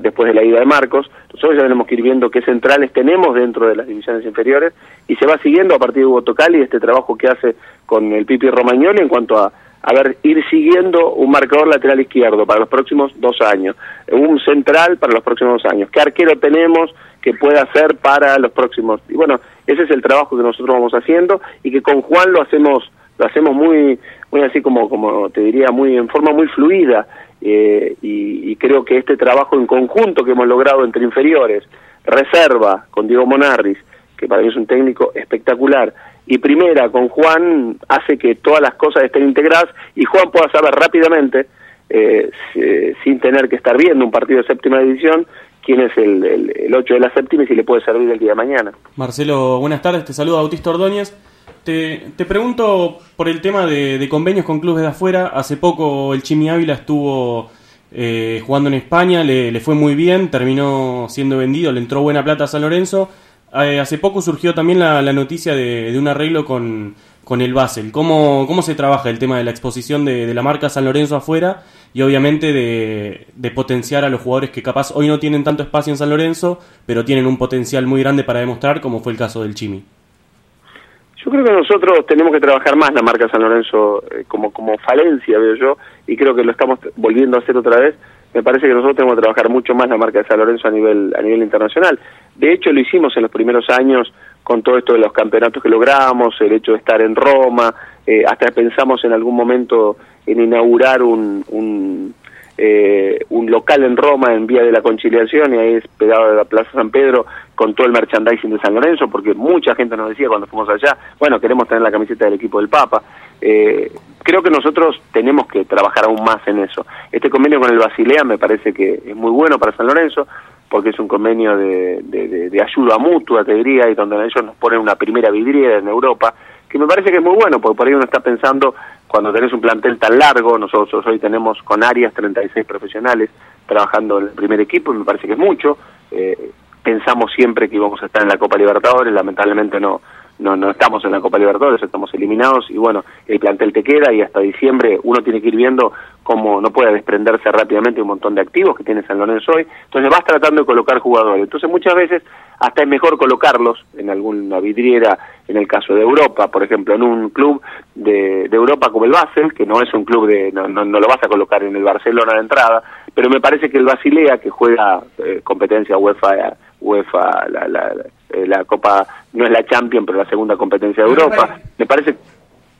después de la ida de Marcos, nosotros ya tenemos que ir viendo qué centrales tenemos dentro de las divisiones inferiores y se va siguiendo a partir de Hugo Tocali este trabajo que hace con el Pipi Romagnoli en cuanto a a ver, ir siguiendo un marcador lateral izquierdo para los próximos dos años, un central para los próximos dos años, qué arquero tenemos que pueda hacer para los próximos. Y bueno, ese es el trabajo que nosotros vamos haciendo y que con Juan lo hacemos lo hacemos muy muy así como como te diría muy en forma muy fluida eh, y, y creo que este trabajo en conjunto que hemos logrado entre inferiores, reserva con Diego Monarris, que para mí es un técnico espectacular, y primera con Juan hace que todas las cosas estén integradas y Juan pueda saber rápidamente, eh, sin tener que estar viendo un partido de séptima división, quién es el, el, el 8 de la séptima y si le puede servir el día de mañana. Marcelo, buenas tardes, te saluda Bautista Ordóñez. Te, te pregunto por el tema de, convenios con clubes de afuera. Hace poco el Chimi Ávila estuvo eh, jugando en España, le, le fue muy bien, terminó siendo vendido, le entró buena plata a San Lorenzo eh, hace poco surgió también la, noticia de, un arreglo con, con el Basel. ¿Cómo, ¿Cómo se trabaja el tema de la exposición de, la marca San Lorenzo afuera y obviamente de, de, potenciar a los jugadores que capaz hoy no tienen tanto espacio en San Lorenzo, pero tienen un potencial muy grande para demostrar, como fue el caso del Chimi? Yo creo que nosotros tenemos que trabajar más la marca San Lorenzo eh, como, como falencia, veo yo, y creo que lo estamos volviendo a hacer otra vez me parece que nosotros tenemos que trabajar mucho más la marca de San Lorenzo a nivel a nivel internacional. De hecho, lo hicimos en los primeros años con todo esto de los campeonatos que logramos, el hecho de estar en Roma, eh, hasta pensamos en algún momento en inaugurar un, un eh, un local en Roma en Vía de la Conciliación y ahí es pegado de la Plaza San Pedro con todo el merchandising de San Lorenzo, porque mucha gente nos decía cuando fuimos allá, bueno, queremos tener la camiseta del equipo del Papa. Eh, creo que nosotros tenemos que trabajar aún más en eso. Este convenio con el Basilea me parece que es muy bueno para San Lorenzo, porque es un convenio de, de, de ayuda mutua, te diría, y donde ellos nos ponen una primera vidriera en Europa, que me parece que es muy bueno, porque por ahí uno está pensando cuando tenés un plantel tan largo, nosotros hoy tenemos con Arias 36 profesionales trabajando en el primer equipo, y me parece que es mucho. Eh, pensamos siempre que íbamos a estar en la Copa Libertadores, lamentablemente no, no, no estamos en la Copa Libertadores, estamos eliminados y bueno, el plantel te queda y hasta diciembre uno tiene que ir viendo cómo no puede desprenderse rápidamente un montón de activos que tiene San Lorenzo hoy, entonces vas tratando de colocar jugadores, entonces muchas veces hasta es mejor colocarlos en alguna vidriera, en el caso de Europa, por ejemplo, en un club de, de Europa como el Basel, que no es un club de, no, no, lo vas a colocar en el Barcelona de entrada, pero me parece que el Basilea, que juega eh, competencia UEFA, UEFA la, la, eh, la Copa, no es la Champions, pero la segunda competencia de Europa, me parece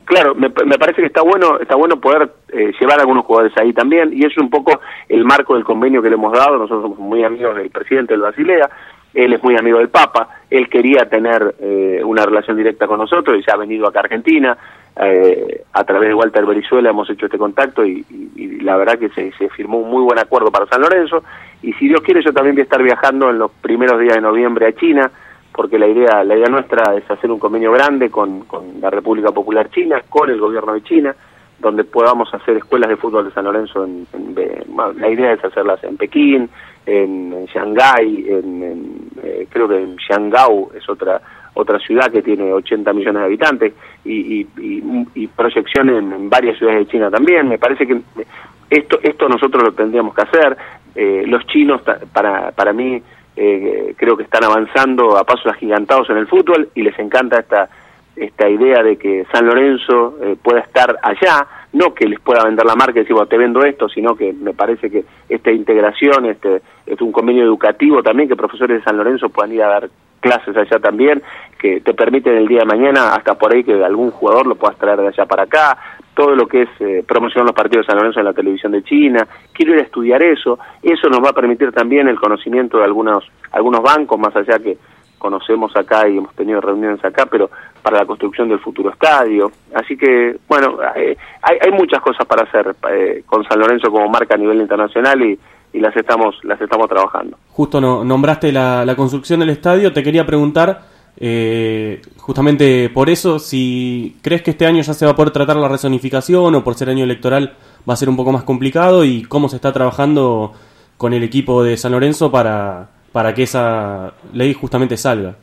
claro, me, me, parece que está bueno, está bueno poder eh, llevar a algunos jugadores ahí también, y es un poco el marco del convenio que le hemos dado, nosotros somos muy amigos del presidente del Basilea, él es muy amigo del Papa, él quería tener eh, una relación directa con nosotros y se ha venido acá a Argentina, eh, a través de Walter Berizuela hemos hecho este contacto y, y, y la verdad que se, se, firmó un muy buen acuerdo para San Lorenzo y si Dios quiere yo también voy a estar viajando en los primeros días de noviembre a China porque la idea la idea nuestra es hacer un convenio grande con, con la República Popular China, con el gobierno de China, donde podamos hacer escuelas de fútbol de San Lorenzo. En, en, la idea es hacerlas en Pekín, en, en Shanghái, en, eh, creo que en Xiangao es otra otra ciudad que tiene 80 millones de habitantes y, y, y, y proyección en, en, varias ciudades de China también. Me parece que esto esto nosotros lo tendríamos que hacer. Eh, los chinos, para, para mí, eh, creo que están avanzando a pasos agigantados en el fútbol y les encanta esta esta idea de que San Lorenzo eh, pueda estar allá, no que les pueda vender la marca y decir, bueno, te vendo esto, sino que me parece que esta integración, este es un convenio educativo también, que profesores de San Lorenzo puedan ir a dar clases allá también, que te permiten el día de mañana, hasta por ahí que algún jugador lo puedas traer de allá para acá, todo lo que es eh, promocionar los partidos de San Lorenzo en la televisión de China, quiero ir a estudiar eso, eso nos va a permitir también el conocimiento de algunos, algunos bancos, más allá que conocemos acá y hemos tenido reuniones acá, pero para la construcción del futuro estadio. Así que, bueno, eh, hay, hay, muchas cosas para hacer eh, con San Lorenzo como marca a nivel internacional y, y las estamos las estamos trabajando. Justo no, nombraste la, la, construcción del estadio, te quería preguntar, eh, justamente por eso, si crees que este año ya se va a poder tratar la rezonificación o por ser año electoral va a ser un poco más complicado y cómo se está trabajando con el equipo de San Lorenzo para para que esa ley justamente salga?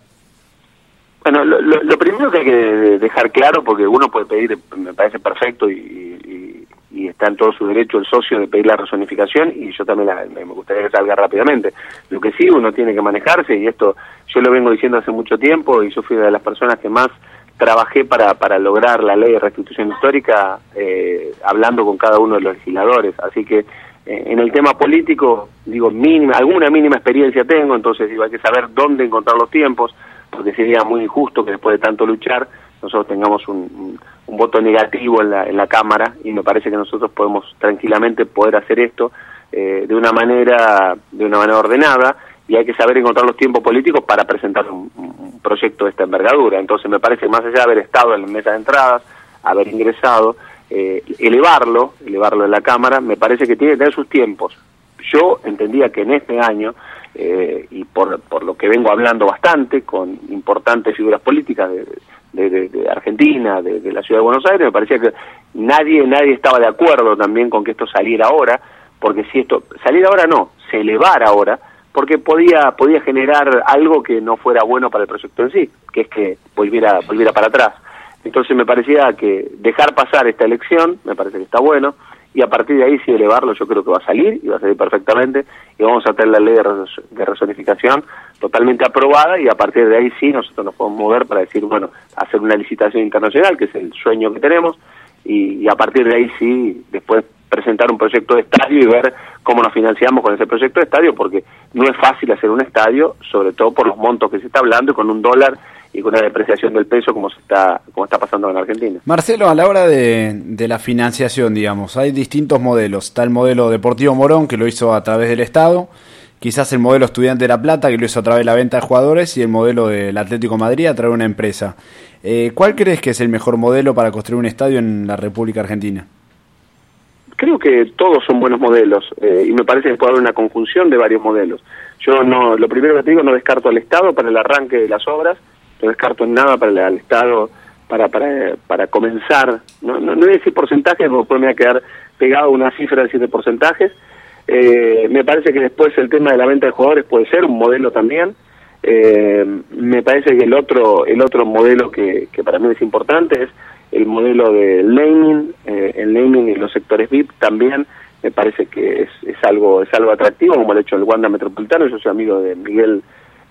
Bueno, lo, lo, lo, primero que hay que dejar claro, porque uno puede pedir, me parece perfecto y, y, y está en todo su derecho el socio de pedir la resonificación y yo también la, me gustaría que salga rápidamente. Lo que sí uno tiene que manejarse y esto yo lo vengo diciendo hace mucho tiempo y yo fui una de las personas que más trabajé para, para lograr la ley de restitución histórica eh, hablando con cada uno de los legisladores. Así que eh, en el tema político, digo, mínima, alguna mínima experiencia tengo, entonces digo, hay que saber dónde encontrar los tiempos, porque sería muy injusto que después de tanto luchar nosotros tengamos un, voto negativo en la, en la Cámara y me parece que nosotros podemos tranquilamente poder hacer esto eh, de una manera de una manera ordenada y hay que saber encontrar los tiempos políticos para presentar un, un proyecto de esta envergadura. Entonces me parece que más allá de haber estado en la mesa de entradas, haber ingresado, eh, elevarlo, elevarlo en la Cámara, me parece que tiene que tener sus tiempos. Yo entendía que en este año, eh, y por, por lo que vengo hablando bastante, con importantes figuras políticas de, de, de, Argentina, de, de, la ciudad de Buenos Aires, me parecía que nadie, nadie estaba de acuerdo también con que esto saliera ahora, porque si esto, salir ahora no, se elevara ahora, porque podía, podía generar algo que no fuera bueno para el proyecto en sí, que es que volviera, volviera para atrás. Entonces me parecía que dejar pasar esta elección, me parece que está bueno, y a partir de ahí sí elevarlo, yo creo que va a salir, y va a salir perfectamente, y vamos a tener la ley de, resonificación totalmente aprobada, y a partir de ahí sí nosotros nos podemos mover para decir, bueno, hacer una licitación internacional, que es el sueño que tenemos, y, y a partir de ahí sí, después presentar un proyecto de estadio y ver cómo nos financiamos con ese proyecto de estadio, porque no es fácil hacer un estadio, sobre todo por los montos que se está hablando y con un dólar y con una depreciación del peso como se está como está pasando en Argentina. Marcelo, a la hora de, de, la financiación, digamos, hay distintos modelos. Está el modelo Deportivo Morón, que lo hizo a través del Estado, quizás el modelo Estudiante de La Plata, que lo hizo a través de la venta de jugadores, y el modelo del Atlético Madrid a través de una empresa. Eh, ¿Cuál crees que es el mejor modelo para construir un estadio en la República Argentina? Creo que todos son buenos modelos eh, y me parece que puede haber una conjunción de varios modelos. Yo no, lo primero que te digo, no descarto al Estado para el arranque de las obras, no descarto nada para el, Estado para, para, para comenzar, no, no, no voy a decir porcentajes, porque me va a quedar pegado una cifra de siete porcentajes. Eh, me parece que después el tema de la venta de jugadores puede ser un modelo también. Eh, me parece que el otro, el otro modelo que, que para mí es importante es el modelo del naming, eh, el naming y los sectores VIP también me parece que es, es algo es algo atractivo como el hecho del Wanda Metropolitano. Yo soy amigo de Miguel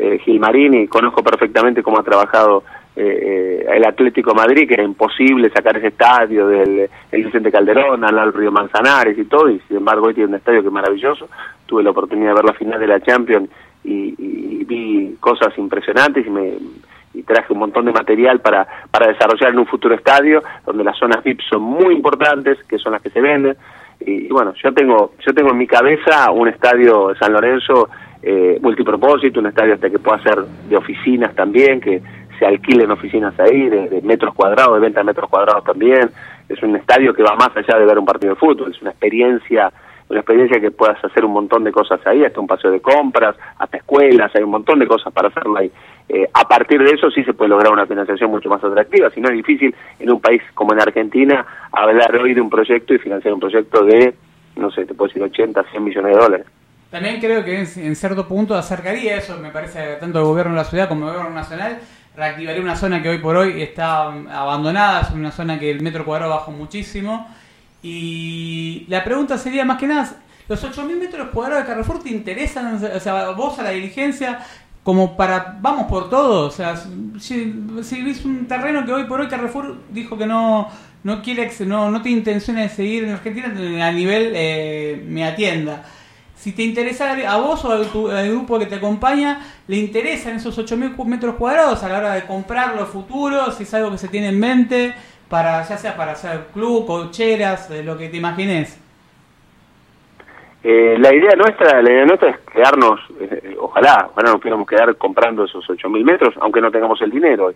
eh, Gilmarín y conozco perfectamente cómo ha trabajado eh, el Atlético Madrid, que era imposible sacar ese estadio del el Vicente Calderón, al Río Manzanares y todo, y sin embargo hoy tiene un estadio que es maravilloso. Tuve la oportunidad de ver la final de la Champions y, y vi cosas impresionantes y me y traje un montón de material para, para desarrollar en un futuro estadio, donde las zonas VIP son muy importantes, que son las que se venden. Y, y bueno, yo tengo, yo tengo en mi cabeza un estadio de San Lorenzo eh, multipropósito, un estadio hasta que pueda ser de oficinas también, que se alquilen oficinas ahí, de, de metros cuadrados, de venta de metros cuadrados también. Es un estadio que va más allá de ver un partido de fútbol, es una experiencia una experiencia que puedas hacer un montón de cosas ahí, hasta un paseo de compras, hasta escuelas, hay un montón de cosas para hacerlo ahí. Eh, a partir de eso sí se puede lograr una financiación mucho más atractiva, si no es difícil en un país como en Argentina hablar hoy de un proyecto y financiar un proyecto de, no sé, te puedo decir 80, 100 millones de dólares. También creo que en cierto punto acercaría eso, me parece, tanto el gobierno de la ciudad como el gobierno nacional, reactivaría una zona que hoy por hoy está abandonada, es una zona que el metro cuadrado bajó muchísimo y la pregunta sería más que nada, ¿los 8.000 metros cuadrados de Carrefour te interesan? O sea, vos a la dirigencia, como para, vamos por todo, o sea, si, si ves un terreno que hoy por hoy Carrefour dijo que no no quiere, no, no tiene intención de seguir en Argentina a nivel eh, me atienda. Si te interesa a vos o al, grupo que te acompaña, le interesan esos 8.000 metros cuadrados a la hora de comprar los futuros, si es algo que se tiene en mente para ya sea para hacer club, cocheras, lo que te imagines? Eh, la idea nuestra, la idea nuestra es quedarnos, eh, ojalá, ojalá nos pudiéramos quedar comprando esos 8.000 metros, aunque no tengamos el dinero.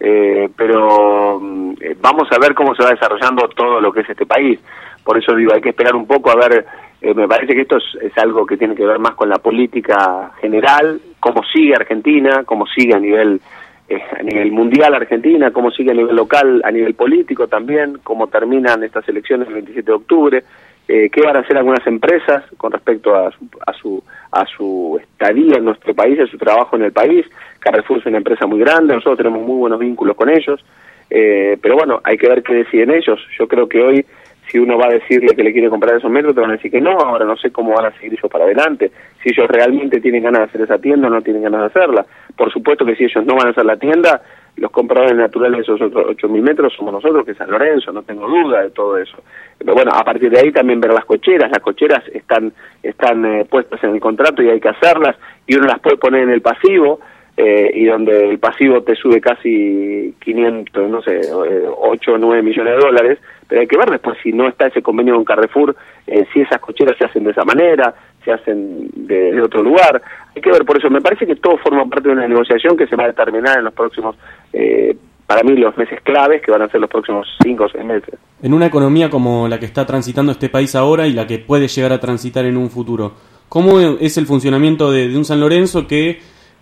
Eh, pero eh, vamos a ver cómo se va desarrollando todo lo que es este país. Por eso digo, hay que esperar un poco a ver, eh, me parece que esto es, algo que tiene que ver más con la política general, cómo sigue Argentina, cómo sigue a nivel eh, a nivel mundial Argentina, cómo sigue a nivel local, a nivel político también, cómo terminan estas elecciones el 27 de octubre, eh, qué van a hacer algunas empresas con respecto a su, a su a su estadía en nuestro país, a su trabajo en el país. Carrefour es una empresa muy grande, nosotros tenemos muy buenos vínculos con ellos, eh, pero bueno, hay que ver qué deciden ellos. Yo creo que hoy si uno va a decirle que le quiere comprar esos metros, te van a decir que no, ahora no sé cómo van a seguir ellos para adelante, si ellos realmente tienen ganas de hacer esa tienda o no tienen ganas de hacerla. Por supuesto que si ellos no van a hacer la tienda, los compradores naturales de esos otros 8.000 metros somos nosotros, que es San Lorenzo, no tengo duda de todo eso. Pero bueno, a partir de ahí también ver las cocheras, las cocheras están, están eh, puestas en el contrato y hay que hacerlas, y uno las puede poner en el pasivo, eh, y donde el pasivo te sube casi 500, no sé, 8 o 9 millones de dólares, pero hay que ver después si no está ese convenio con Carrefour, eh, si esas cocheras se hacen de esa manera, se hacen de, otro lugar, hay que ver por eso, me parece que todo forma parte de una negociación que se va a determinar en los próximos, eh, para mí los meses claves, que van a ser los próximos 5 o 6 meses. En una economía como la que está transitando este país ahora y la que puede llegar a transitar en un futuro, ¿cómo es el funcionamiento de un San Lorenzo que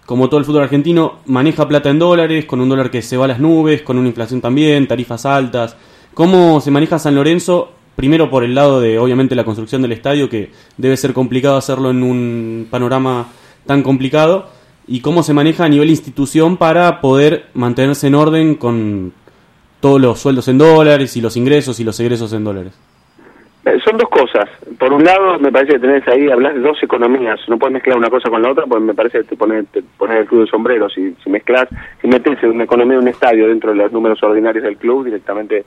como todo el fútbol argentino, maneja plata en dólares, con un dólar que se va a las nubes, con una inflación también, tarifas altas. ¿Cómo se maneja San Lorenzo? Primero por el lado de, obviamente, la construcción del estadio, que debe ser complicado hacerlo en un panorama tan complicado. Y cómo se maneja a nivel institución para poder mantenerse en orden con todos los sueldos en dólares y los ingresos y los egresos en dólares. Son dos cosas. Por un lado, me parece que tenés ahí, hablas de dos economías. No puedes mezclar una cosa con la otra, porque me parece que te pones, te pones el club de sombrero. Si, si mezclas, si metes una economía de un estadio dentro de los números ordinarios del club, directamente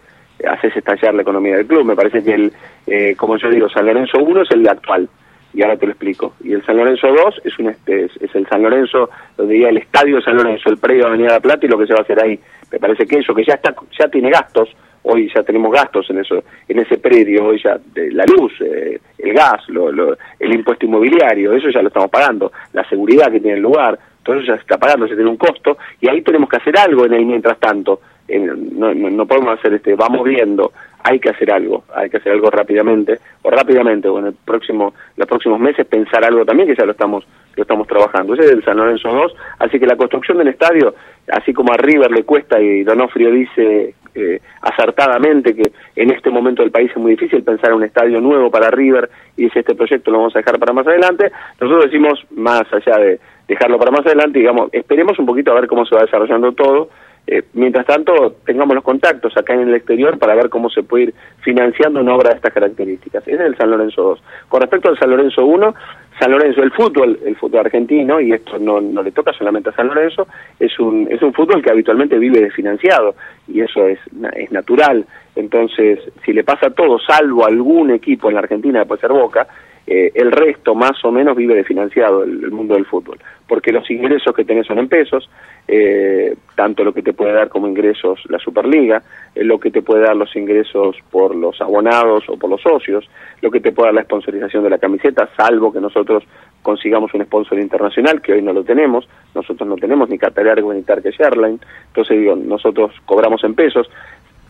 haces estallar la economía del club. Me parece que, el, eh, como yo digo, San Lorenzo 1 es el actual. y ahora te lo explico. Y el San Lorenzo 2 es, un, es, es el San Lorenzo, lo diría el estadio de San Lorenzo, el predio de Avenida la Plata y lo que se va a hacer ahí. Me parece que eso, que ya está ya tiene gastos, hoy ya tenemos gastos en eso en ese predio, hoy ya de la luz, eh, el gas, lo, lo, el impuesto inmobiliario, eso ya lo estamos pagando, la seguridad que tiene el lugar, todo eso ya se está pagando, se tiene un costo y ahí tenemos que hacer algo en el mientras tanto. No, no, podemos hacer este, vamos viendo, hay que hacer algo, hay que hacer algo rápidamente, o rápidamente, o en el próximo, los próximos meses pensar algo también que ya lo estamos, lo estamos trabajando. Ese es el San Lorenzo 2, así que la construcción del estadio, así como a River le cuesta y Donofrio dice eh, acertadamente que en este momento del país es muy difícil pensar en un estadio nuevo para River y dice este proyecto lo vamos a dejar para más adelante, nosotros decimos más allá de dejarlo para más adelante, digamos, esperemos un poquito a ver cómo se va desarrollando todo, eh, mientras tanto, tengamos los contactos acá en el exterior para ver cómo se puede ir financiando una obra de estas características. Ese es el San Lorenzo 2. Con respecto al San Lorenzo 1, San Lorenzo, el fútbol, el fútbol argentino, y esto no, no le toca solamente a San Lorenzo, es un, es un fútbol que habitualmente vive desfinanciado, y eso es, es natural. Entonces, si le pasa a todo, salvo algún equipo en la Argentina, de puede ser Boca, eh, el resto más o menos vive desfinanciado el, el, mundo del fútbol, porque los ingresos que tenés son en pesos, eh, tanto lo que te puede dar como ingresos la Superliga, eh, lo que te puede dar los ingresos por los abonados o por los socios, lo que te puede dar la sponsorización de la camiseta, salvo que nosotros consigamos un sponsor internacional, que hoy no lo tenemos, nosotros no tenemos ni Qatar ni Turkish Airlines, entonces digo, nosotros cobramos en pesos,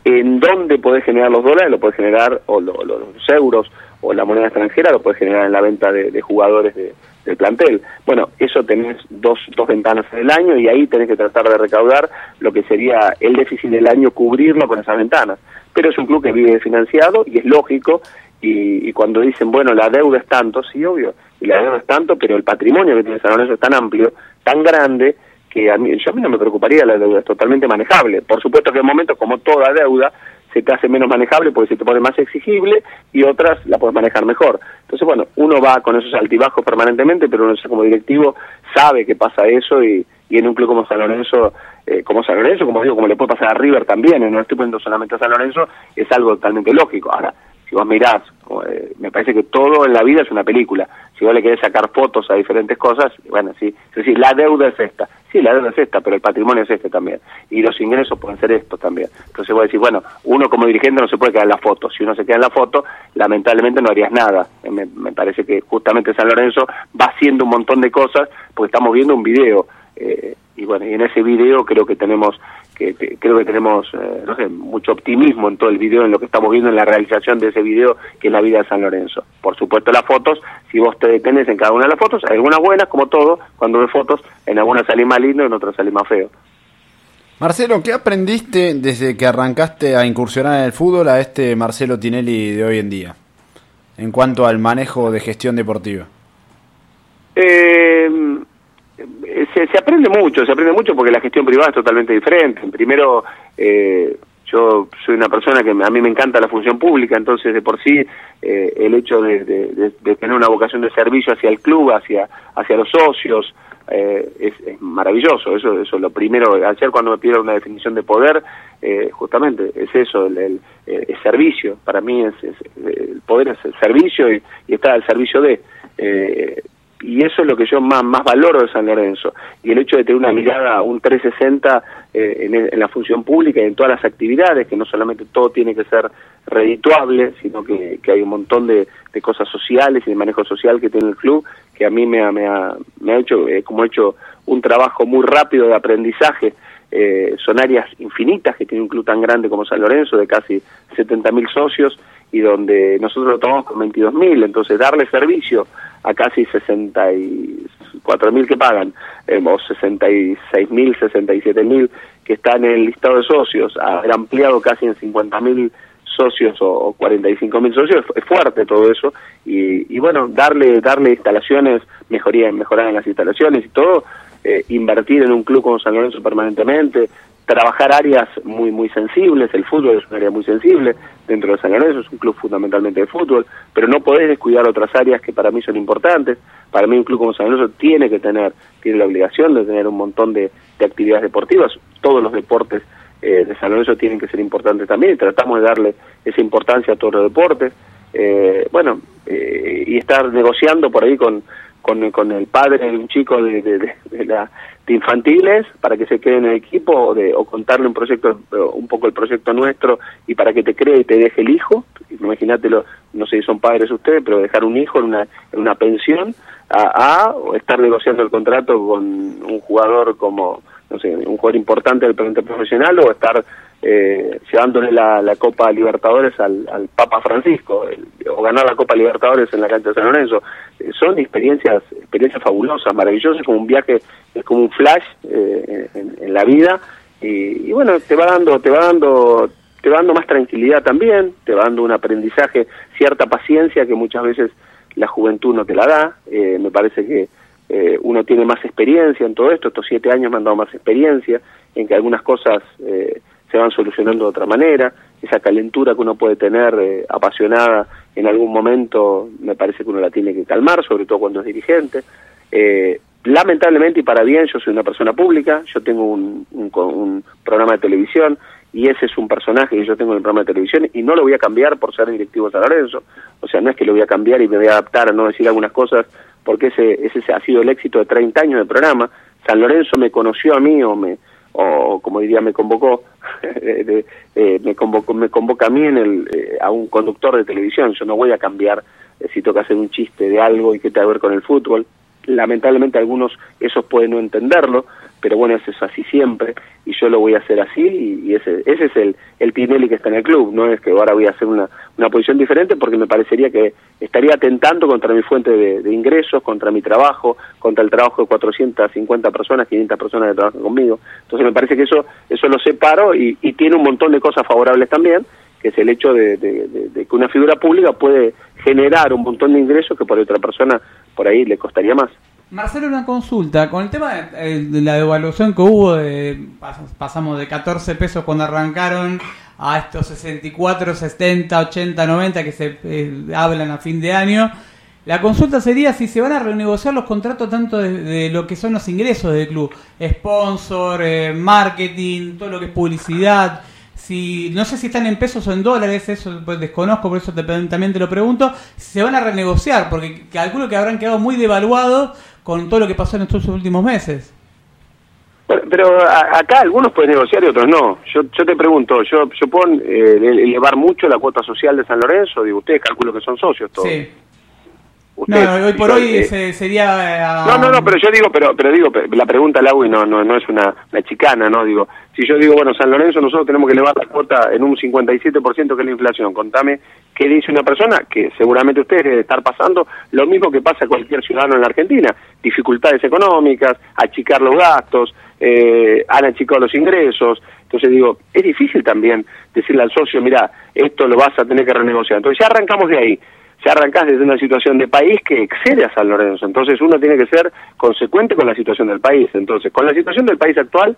en dónde podés generar los dólares, lo podés generar, o lo, los euros, o la moneda extranjera, lo podés generar en la venta de, de jugadores de, del plantel. Bueno, eso tenés dos, dos ventanas en el año y ahí tenés que tratar de recaudar lo que sería el déficit del año, cubrirlo con esas ventanas. Pero es un club que vive financiado y es lógico, y, y cuando dicen, bueno, la deuda es tanto, sí, obvio, y la deuda es tanto, pero el patrimonio que tiene San Lorenzo es tan amplio, tan grande, que a mí, yo a mí no me preocuparía la deuda, es totalmente manejable. Por supuesto que en momentos como toda deuda, se te hace menos manejable porque se te pone más exigible y otras la puedes manejar mejor. Entonces, bueno, uno va con esos altibajos permanentemente, pero uno como directivo sabe que pasa eso y, y en un club como San Lorenzo, eh, como San Lorenzo, como digo, como le puede pasar a River también, no estoy poniendo solamente a San Lorenzo, es algo totalmente lógico. Ahora, si vos mirás, eh, me parece que todo en la vida es una película. Si vos le querés sacar fotos a diferentes cosas, bueno, sí, es decir, la deuda es esta. Sí, la deuda es esta, pero el patrimonio es este también. Y los ingresos pueden ser estos también. Entonces vos decís, bueno, uno como dirigente no se puede quedar en la foto. Si uno se queda en la foto, lamentablemente no harías nada. Me, me parece que justamente San Lorenzo va haciendo un montón de cosas porque estamos viendo un video. Eh, y bueno, y en ese video creo que tenemos que, que creo que tenemos eh, no sé, mucho optimismo en todo el video, en lo que estamos viendo en la realización de ese video, que es la vida de San Lorenzo. Por supuesto las fotos, si vos te detenés en cada una de las fotos, hay algunas buenas, como todo, cuando ves fotos, en algunas salís más lindo, en otras salís más feo. Marcelo, ¿qué aprendiste desde que arrancaste a incursionar en el fútbol a este Marcelo Tinelli de hoy en día, en cuanto al manejo de gestión deportiva? Eh, se, se, aprende mucho, se aprende mucho porque la gestión privada es totalmente diferente. Primero, eh, yo soy una persona que a mí me encanta la función pública, entonces de por sí eh, el hecho de, tener una vocación de servicio hacia el club, hacia, hacia los socios, eh, es, es, maravilloso. Eso, eso lo primero. Ayer cuando me pidieron una definición de poder, eh, justamente es eso, el, el, el, servicio. Para mí es, es, el poder es el servicio y, y está al servicio de. Eh, y eso es lo que yo más, más valoro de San Lorenzo. Y el hecho de tener una mirada, un 360 eh, en, en, la función pública y en todas las actividades, que no solamente todo tiene que ser redituable, sino que, que hay un montón de, de, cosas sociales y de manejo social que tiene el club, que a mí me ha, me ha, me ha hecho, eh, como he hecho un trabajo muy rápido de aprendizaje. Eh, son áreas infinitas que tiene un club tan grande como San Lorenzo, de casi 70.000 socios, y donde nosotros lo tomamos con 22.000, entonces darle servicio a casi 64.000 que pagan, eh, o 66.000, 67.000 que están en el listado de socios, haber ampliado casi en 50.000 socios o, o 45.000 socios, es fuerte todo eso, y, y, bueno, darle darle instalaciones, mejoría, mejorar en las instalaciones y todo, eh, invertir en un club como San Lorenzo permanentemente, trabajar áreas muy muy sensibles, el fútbol es un área muy sensible dentro de San Lorenzo, es un club fundamentalmente de fútbol, pero no podés descuidar otras áreas que para mí son importantes, para mí un club como San Lorenzo tiene que tener, tiene la obligación de tener un montón de, de actividades deportivas, todos los deportes eh, de San Lorenzo tienen que ser importantes también y tratamos de darle esa importancia a todos los deportes, eh, bueno, eh, y estar negociando por ahí con, con, el padre de un chico de, de, la, de infantiles para que se quede en el equipo o, de, o contarle un proyecto, un poco el proyecto nuestro y para que te cree y te deje el hijo. Imagínatelo, no sé si son padres ustedes, pero dejar un hijo en una, en una pensión a, a o estar negociando el contrato con un jugador como, no sé, un jugador importante del planeta profesional o estar eh, llevándole la, Copa Libertadores al, al Papa Francisco o ganar la Copa Libertadores en la cancha de San Lorenzo. Eh, son experiencias experiencias fabulosas, maravillosas, como un viaje, es como un flash eh, en, en, la vida y, y, bueno, te va dando te va dando te va dando más tranquilidad también, te va dando un aprendizaje, cierta paciencia que muchas veces la juventud no te la da. Eh, me parece que eh, uno tiene más experiencia en todo esto, estos siete años me han dado más experiencia en que algunas cosas eh, se van solucionando de otra manera, esa calentura que uno puede tener eh, apasionada en algún momento, me parece que uno la tiene que calmar, sobre todo cuando es dirigente. Eh, lamentablemente y para bien, yo soy una persona pública, yo tengo un, un, un, programa de televisión y ese es un personaje que yo tengo en el programa de televisión y no lo voy a cambiar por ser directivo de San Lorenzo. O sea, no es que lo voy a cambiar y me voy a adaptar a no decir algunas cosas porque ese, ese ha sido el éxito de 30 años de programa. San Lorenzo me conoció a mí o me o como diría me convocó eh, eh, me convocó me convoca a mí en el eh, a un conductor de televisión. Yo no voy a cambiar eh, si toca hacer un chiste de algo y que tenga que ver con el fútbol. Lamentablemente algunos esos pueden no entenderlo pero bueno eso es así siempre y yo lo voy a hacer así y, ese ese es el el Tinelli que está en el club no es que ahora voy a hacer una una posición diferente porque me parecería que estaría atentando contra mi fuente de, ingresos contra mi trabajo contra el trabajo de 450 personas 500 personas que trabajan conmigo entonces me parece que eso eso lo separo y, y tiene un montón de cosas favorables también que es el hecho de, de, que una figura pública puede generar un montón de ingresos que por otra persona por ahí le costaría más. Marcelo, una consulta. Con el tema de, de la devaluación que hubo, de, pasamos de 14 pesos cuando arrancaron a estos 64, 70, 80, 90 que se eh, hablan a fin de año. La consulta sería si se van a renegociar los contratos tanto de, de lo que son los ingresos del club, sponsor, eh, marketing, todo lo que es publicidad si no sé si están en pesos o en dólares, eso pues desconozco, por eso te, también te lo pregunto, se van a renegociar, porque calculo que habrán quedado muy devaluados con todo lo que pasó en estos últimos meses. Bueno, pero a, acá algunos pueden negociar y otros no. Yo, yo te pregunto, yo, yo puedo eh, elevar mucho la cuota social de San Lorenzo, digo, ustedes calculo que son socios todos. Sí. Usted, no, hoy por hoy eh, sería... No, no, no, pero yo digo, pero pero digo, la pregunta la hago y no, no, no es una, una chicana, ¿no? Digo, si yo digo, bueno, San Lorenzo nosotros tenemos que elevar la cuota en un 57% que es la inflación, contame qué dice una persona que seguramente ustedes debe estar pasando lo mismo que pasa a cualquier ciudadano en la Argentina, dificultades económicas, achicar los gastos, eh, han achicado los ingresos, entonces digo, es difícil también decirle al socio, mira, esto lo vas a tener que renegociar. Entonces ya arrancamos de ahí ya arrancás desde una situación de país que excede a San Lorenzo. Entonces uno tiene que ser consecuente con la situación del país. Entonces, con la situación del país actual,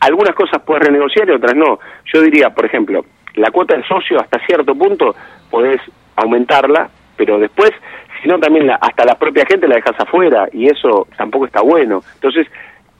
algunas cosas puedes renegociar y otras no. Yo diría, por ejemplo, la cuota del socio hasta cierto punto podés aumentarla, pero después, si no, también la, hasta la propia gente la dejas afuera y eso tampoco está bueno. Entonces,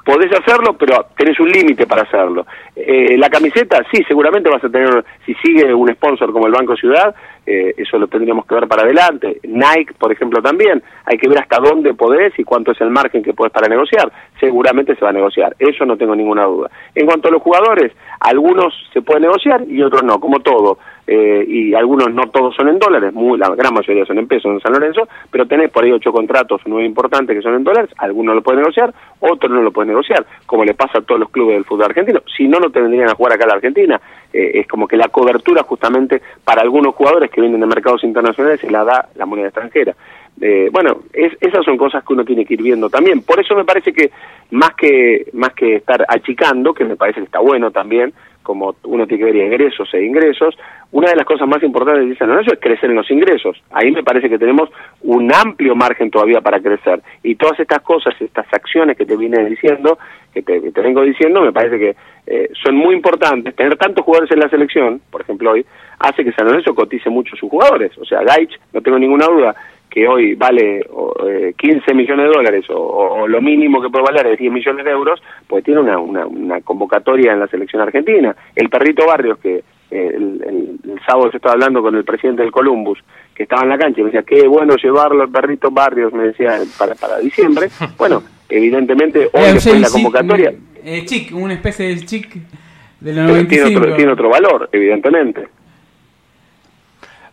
podés hacerlo, pero tenés un límite para hacerlo. Eh, la camiseta, sí, seguramente vas a tener, si sigue un sponsor como el Banco Ciudad, eh, eso lo tendríamos que ver para adelante. Nike, por ejemplo, también, hay que ver hasta dónde podés y cuánto es el margen que podés para negociar. Seguramente se va a negociar, eso no tengo ninguna duda. En cuanto a los jugadores, algunos se pueden negociar y otros no, como todo. Eh, y algunos no todos son en dólares, muy, la gran mayoría son en pesos en San Lorenzo, pero tenés por ahí ocho contratos muy importantes que son en dólares, algunos lo pueden negociar, otros no lo pueden negociar, como le pasa a todos los clubes del fútbol argentino. Si no, no te vendrían a jugar acá a la Argentina. Eh, es como que la cobertura justamente para algunos jugadores que vienen de mercados internacionales se la da la moneda extranjera. Eh, bueno, es, esas son cosas que uno tiene que ir viendo también. Por eso me parece que más que más que estar achicando, que me parece que está bueno también, como uno tiene que ver ingresos e ingresos, una de las cosas más importantes de San Lorenzo es crecer en los ingresos. Ahí me parece que tenemos un amplio margen todavía para crecer. Y todas estas cosas, estas acciones que te vine diciendo, que te, te vengo diciendo, me parece que eh, son muy importantes. Tener tantos jugadores en la selección, por ejemplo hoy, hace que San Lorenzo cotice mucho sus jugadores. O sea, Gaich, no tengo ninguna duda, que hoy vale eh, 15 millones de dólares o, o, lo mínimo que puede valer es 10 millones de euros, pues tiene una, una, una, convocatoria en la selección argentina. El perrito Barrios, que el, el- el sábado yo estaba hablando con el presidente del Columbus, que estaba en la cancha, y me decía, qué bueno llevarlo al perrito Barrios, me decía, para, para diciembre. Bueno, evidentemente, hoy Eh, después de la convocatoria, eh, chic, una especie de chic de tiene 95. otro, tiene otro valor, evidentemente.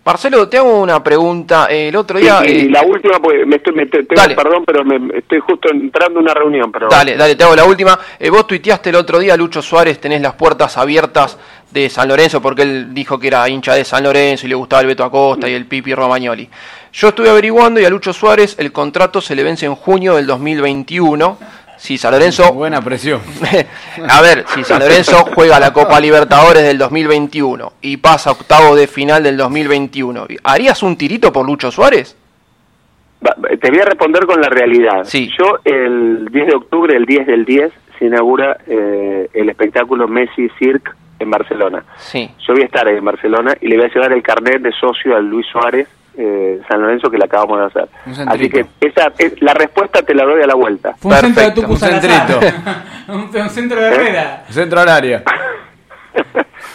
Marcelo, te hago una pregunta. El otro día... y eh, la última, pues, me estoy, me te- tengo- perdón, pero me, estoy justo entrando en una reunión, pero... Dale, dale, te hago la última. Eh, vos tuiteaste el otro día, Lucho Suárez, tenés las puertas abiertas de San Lorenzo porque él dijo que era hincha de San Lorenzo y le gustaba el Beto Acosta y el Pipi Romagnoli. Yo estuve averiguando y a Lucho Suárez el contrato se le vence en junio del 2021. Si San Lorenzo Buena presión. a ver, si San Lorenzo juega la Copa Libertadores del 2021 y pasa a octavo de final del 2021, ¿harías un tirito por Lucho Suárez? Va- Te voy a responder con la realidad. Sí. Yo el 10 de octubre, el 10 del 10, se inaugura eh, el espectáculo Messi Cirque en Barcelona. Sí. Yo voy a estar ahí en Barcelona y le voy a llevar el carnet de socio al Luis Suárez eh, San Lorenzo que le acabamos de hacer. Así que esa es, la respuesta te la doy a la vuelta. Fue un centro de. Tucu Un centrito. un, un centro de Herrera. Centro al área.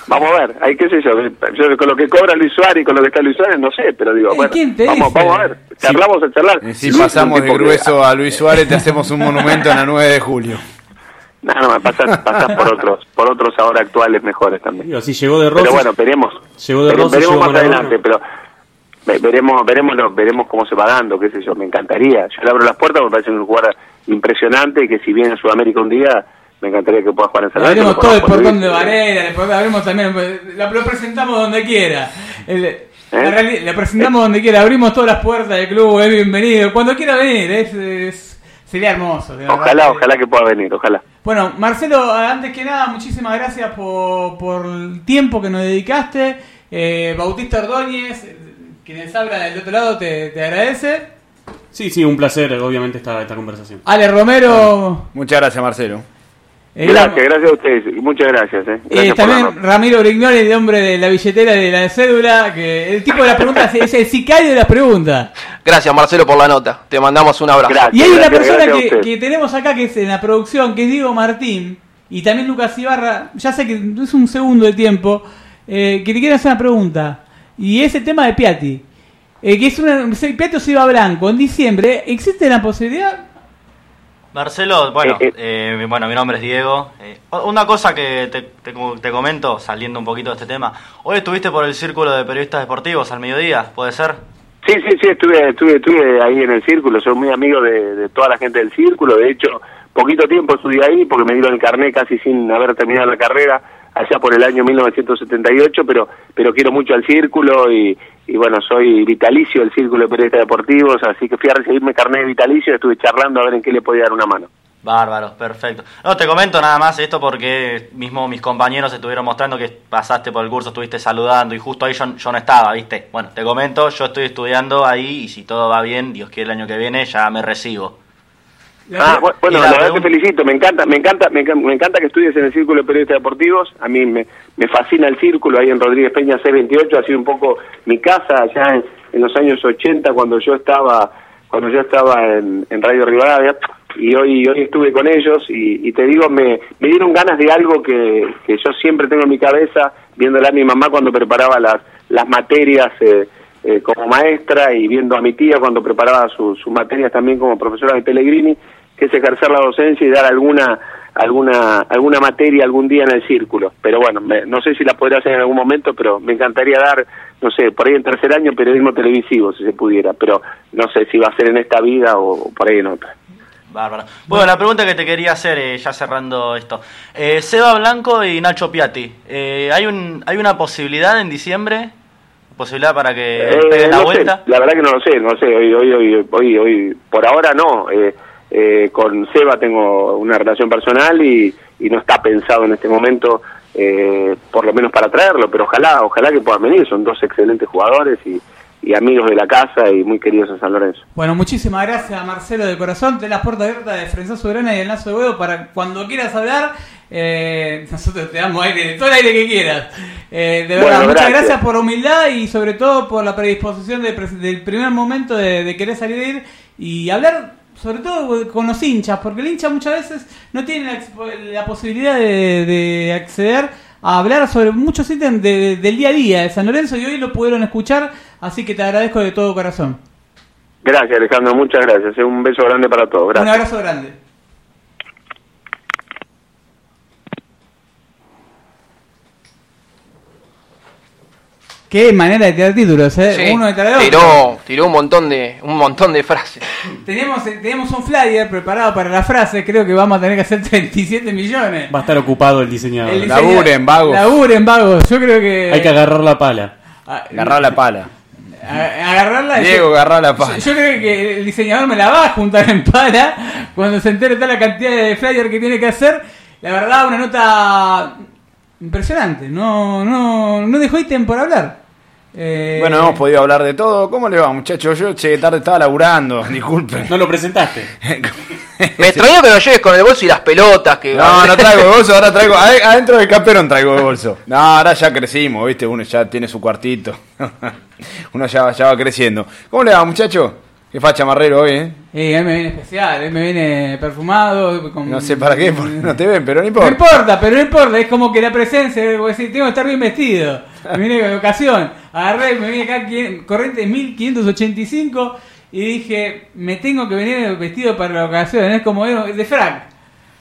vamos a ver, hay qué sé yo, yo con lo que cobra Luis Suárez y con lo que está Luis Suárez no sé, pero digo, Eh, bueno, ¿quién te vamos, dice? vamos a ver, charlamos a charlar. Y si Luis pasamos de que- grueso a Luis Suárez, te hacemos un monumento en la 9 de julio. No, no, pasas, pasas por otros, por otros ahora actuales mejores también. Digo, si llegó de Pero bueno, veremos. Llegó de Rossi, veremos llegó más adelante, pero veremos, veremos, lo- veremos cómo se va dando, qué sé yo, me encantaría. Yo le abro las puertas, me parece un jugador impresionante y que si viene a Sudamérica un día, me encantaría que pueda jugar en San Lorenzo, todo el portón de. Varela, también, lo, lo presentamos donde quiera. El- ¿Eh? la presentamos donde quiera, abrimos todas las puertas del club, es bienvenido, cuando quiera venir, es, es- sería hermoso. de Ojalá, ojalá que pueda venir, ojalá. Bueno, Marcelo, antes que nada, muchísimas gracias por, por el tiempo que nos dedicaste. Eh, Bautista Ordóñez, eh, quienes habla del otro lado, te, te agradece. Sí, sí, un placer, obviamente, esta, esta conversación. Ale Romero. Muchas gracias, Marcelo. eh, Gracias, gracias a ustedes, muchas gracias. Eh. Gracias también. Ramiro Brignoli, el hombre de la billetera y de la cédula, que el tipo de las preguntas es el sicario de las preguntas. Gracias Marcelo por la nota. Te mandamos un abrazo. Gracias. Y hay una persona que, que tenemos acá que es en la producción, que es Diego Martín, y también Lucas Ibarra, ya sé que es un segundo de tiempo, eh, que te quiere hacer una pregunta. Y es el tema de Piatti. Eh, que es una, Piatti o se iba a blanco en diciembre, ¿existe la posibilidad? Marcelo, bueno, Eh, eh, bueno, mi nombre es Diego. Eh, una cosa que te, te, te comento, saliendo un poquito de este tema. Hoy estuviste por el círculo de periodistas deportivos al mediodía, ¿puede ser? Sí, sí, sí, estuve, estuve, estuve ahí en el círculo, soy muy amigo de, de toda la gente del círculo, de hecho, poquito tiempo estudié ahí porque me dieron el carnet casi sin haber terminado la carrera, allá por el año 1978, pero pero quiero mucho al círculo y, bueno, soy vitalicio del círculo de periodistas deportivos, así que fui a recibirme carnet de vitalicio estuve charlando a ver en qué le podía dar una mano. Bárbaro, perfecto. No, te comento nada más esto porque mismo mis compañeros estuvieron mostrando que pasaste por el curso, estuviste saludando y justo ahí yo, yo no estaba, ¿viste? Bueno, te comento, yo estoy estudiando ahí y si todo va bien, Dios quiere el año que viene, ya me recibo. Ah, bu- bueno, la la verdad te felicito, me encanta, me encanta, me me encanta que estudies en el Círculo de Periodistas Deportivos, a mí me, me fascina el círculo ahí en Rodríguez Peña C28, ha sido un poco mi casa allá en, en los años 80 cuando yo estaba cuando yo estaba en, en Radio Rivadavia y hoy hoy estuve con ellos y, y te digo, me, me dieron ganas de algo que, que yo siempre tengo en mi cabeza, viéndola a mi mamá cuando preparaba las, las materias eh, eh, como maestra y viendo a mi tía cuando preparaba sus materias también como profesora de Pellegrini, que es ejercer la docencia y dar alguna alguna alguna materia algún día en el círculo. Pero bueno, me- no sé si la podría hacer en algún momento, pero me encantaría dar, no sé, por ahí en tercer año periodismo televisivo, si se pudiera, pero no sé si va a ser en esta vida o por ahí en otra. Bárbaro. Bueno, la pregunta que te quería hacer, eh, ya cerrando esto. Eh, Seba Blanco y Nacho Piatti, eh, ¿hay, un, ¿hay una posibilidad en diciembre? ¿Posibilidad para que Eh, peguen la no vuelta? sé, la verdad que no lo sé, no sé, hoy, hoy, hoy, hoy, hoy por ahora no. Eh, eh, con Seba tengo una relación personal y, y no está pensado en este momento, eh, por lo menos para traerlo, pero ojalá, ojalá que puedan venir, son dos excelentes jugadores y, y amigos de la casa y muy queridos en San Lorenzo. Bueno, muchísimas gracias Marcelo de corazón. Ten las puertas abiertas de Frenza Soberana y el Lazo de Huevo para cuando quieras hablar. eh, nosotros te damos aire, todo el aire que quieras. Eh, de verdad, muchas gracias. gracias por la humildad y sobre todo por la predisposición de del primer momento de, de querer salir de ir y hablar sobre todo con los hinchas, porque el hincha muchas veces no tiene la, la posibilidad de, de acceder a hablar sobre muchos ítems de- del día a día de San Lorenzo y hoy lo pudieron escuchar, así que te agradezco de todo corazón. Gracias, Alejandro, muchas gracias. Un beso grande para todos. Un Gracias. abrazo grande. Qué manera de tirar títulos, ¿eh? Sí, Uno detrás de otro. tiró, tiró un montón de un montón de frases. Tenemos, tenemos un flyer preparado para la frase, creo que vamos a tener que hacer 37 millones. Va a estar ocupado el diseñador. El Laburen, vagos. Laburen, vagos. Yo creo que... Hay que agarrar la pala. a- Agarrar la pala. a- agarrarla. Diego, yo, agarrar la yo, pala. yo creo que el diseñador me la va a juntar en pala cuando se entere toda la cantidad de flyer que tiene que hacer. La verdad, una nota impresionante. No, no, no dejó ítem por hablar. Eh, Bueno, hemos podido hablar de todo. ¿Cómo le va, muchachos? Yo llegué tarde, estaba laburando. Disculpen. No lo presentaste. Me extrañó que lo lleves con el bolso y las pelotas que No, no traigo de bolso, ahora traigo. ade- Adentro del camperón traigo de bolso. No, ahora ya crecimos, ¿viste? Uno ya tiene su cuartito. Uno ya, ya va creciendo. ¿Cómo le va, muchacho? Qué facha marrero hoy, ¿eh? Eh, hoy me viene especial, hoy me viene perfumado. con- No sé para qué, porque no te ven, pero no No importa. importa, pero no importa, es como que la presencia, voy a decir, tengo que estar bien vestido. Me vine de ocasión, agarré, me vine acá, corriente 1585, y dije, me tengo que venir vestido para la ocasión, es como de de frac.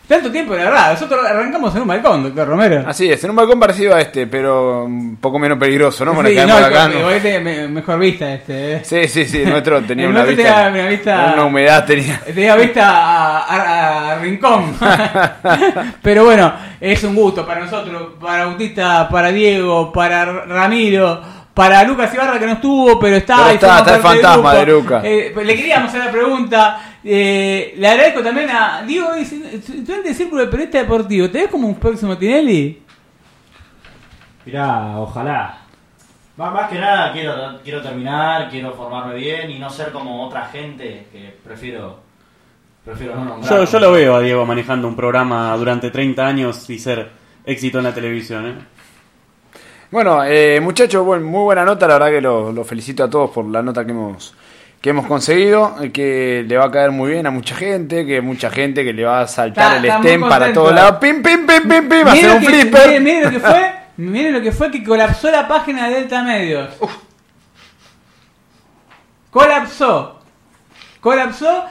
Tanto tiempo, la verdad, nosotros arrancamos en un balcón, doctor Romero. Así es, en un balcón parecido a este, pero un poco menos peligroso, ¿no? Porque Sí, no, acá, ¿no? este me- mejor vista este. eh. Sí, sí, sí, nuestro tenía El una nuestro vista, tenía una vista- una humedad tenía. Tenía vista a, a- a Rincón. Pero bueno, es un gusto para nosotros, para Bautista, para Diego, para Ramiro, para Lucas Ibarra que no estuvo, pero está. Pero y está, está el del fantasma de Lucas. Eh, le queríamos hacer la pregunta. eh, le agradezco también a Diego, estudiante de Círculo de Periodista Deportivo. ¿Te ves como un próximo Tinelli? Mirá, ojalá. Más, más que nada quiero, quiero terminar, quiero formarme bien y no ser como otra gente que prefiero prefiero no nombrar. Yo, yo lo veo a Diego manejando un programa durante 30 años y ser éxito en la televisión. ¿eh? Bueno, eh, muchachos, buen- muy buena nota, la verdad que los lo felicito a todos por la nota que hemos que hemos conseguido, que le va a caer muy bien a mucha gente, que mucha gente que le va a saltar Está- el stem para todos lados, pim, pim, pim, pim, pim, va a lo un que- flipper. Miren, miren lo que fue. Miren lo que fue que colapsó la página de Delta Medios. Colapsó. Colapsó.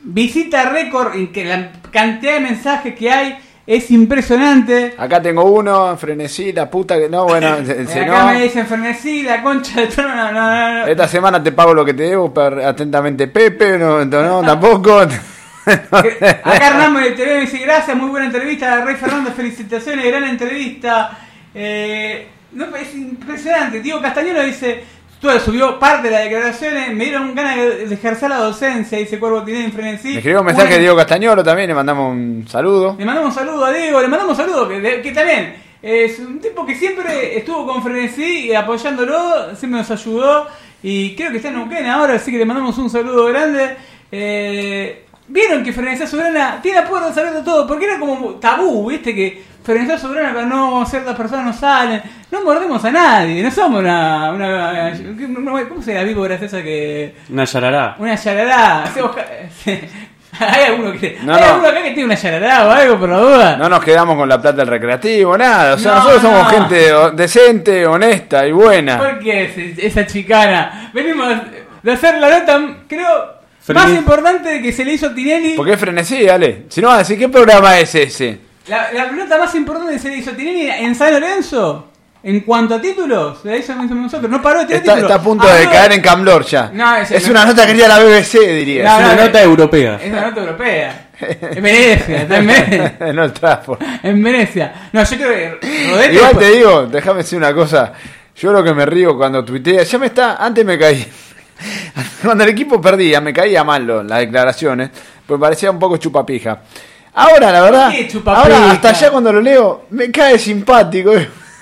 Visita récord. y que la cantidad de mensajes que hay es impresionante. Acá tengo uno, frenesí, la puta que no, bueno, se- se- Acá no. me dicen frenesí, la concha de trono. No, no, no. Esta semana te pago lo que te debo, per- atentamente Pepe, no, no, tampoco. Acá Hernán de TV me dice gracias, muy buena entrevista. Rey Fernando, felicitaciones, gran entrevista. Eh, no, es impresionante. Diego Castañero dice, tú subió parte de las declaraciones, me dieron ganas de ejercer la docencia, dice Cuervo Tinelli en frenesí. Me escribió un mensaje de Diego Castañolo también, le mandamos un saludo. Le mandamos un saludo a Diego, le mandamos un saludo, que, que también es un tipo que siempre estuvo con frenesí y apoyándolo, siempre nos ayudó y creo que está en Neuquén ahora, así que le mandamos un saludo grande. Eh, Vieron que Frenesí Soberana tiene la puerta abierta todo, porque era como tabú, viste, que Frenesí Soberana cuando no ciertas personas no salen, no mordemos a nadie, no somos una... una, una- ¿Cómo se llama la víbora esa que...? Una yarará. Una yarará. ¿Hay alguno que No, ¿Hay no. alguno acá que tiene una yarará o algo por la duda? No nos quedamos con la plata del recreativo, nada. O sea, No, nosotros somos gente decente, honesta y buena. ¿Por qué es- esa chicana? Venimos de hacer la nota, creo, más importante que se le hizo a Tinelli. ¿Por qué frenesí, dale? Si no vas a decir, ¿qué programa es ese? La, la nota más importante que se le hizo a Tinelli en San Lorenzo, en cuanto a títulos, se la hizo a nosotros. No paró de tirar Está, títulos. está a punto de Habló- caer en Camblor ya. No, ese es no- una nota que haría la BBC, diría. No, Es una no, nota europea. Es una nota europea. En Venecia, está en Venecia. no Trafford. En Venecia. No, yo creo que Rodete Igual después- te digo, déjame decir una cosa. Yo lo que me río cuando tuitea, ya me está, antes me caí. Cuando el equipo perdía, me caía mal lo- las declaraciones, pues parecía un poco chupapija. Ahora, la verdad, ahora hasta allá cuando lo leo, me cae simpático.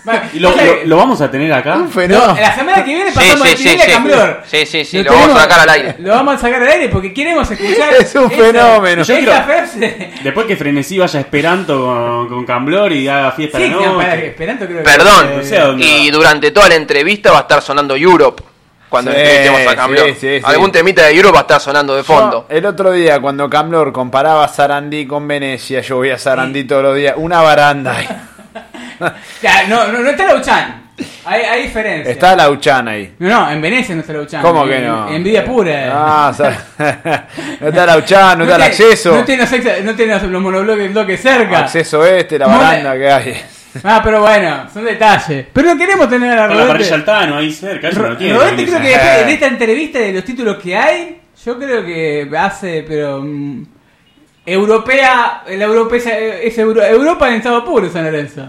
Bueno, ¿Y lo, vamos a tener acá? Un No, fenómeno. la semana que viene pasamos sí, de sí, sí. Camblor. Sí, sí, sí, lo vamos a sacar al aire. Lo vamos a sacar al aire porque queremos escuchar. Es un fenómeno. Esa, frase. Después que Frenesí vaya esperando con, con Camblor y haga fiesta no, para, creo que- Perdón, y durante toda la entrevista va a estar sonando Europe. Cuando Sí, entrevistemos a Camblor. sí, sí, sí. Algún temita de Europe va a estar sonando de fondo. Yo, el otro día, cuando Camblor comparaba Sarandí con Venecia, yo voy a Sarandí todos los días, una baranda. Ya, no, no, no está Lauchan. Hay, hay diferencia. Está la Uchan ahí. No, no, en Venecia no está Lauchan. ¿Cómo En- que no? Envidia pura. Ah, no está la Uchan, no, está el acceso. No tiene, no tiene los monobloques bloques cerca. Acceso este, la No, baranda que hay. Ah, pero bueno, son detalles. Pero no queremos tener a Con la Rodete. parrilla Altano ahí cerca, eso Ro- no tiene. Rodete creo que Eh. en esta entrevista de los títulos que hay, yo creo que hace, pero... mm, europea, la europea es Euro- Europa en estado puro San Lorenzo.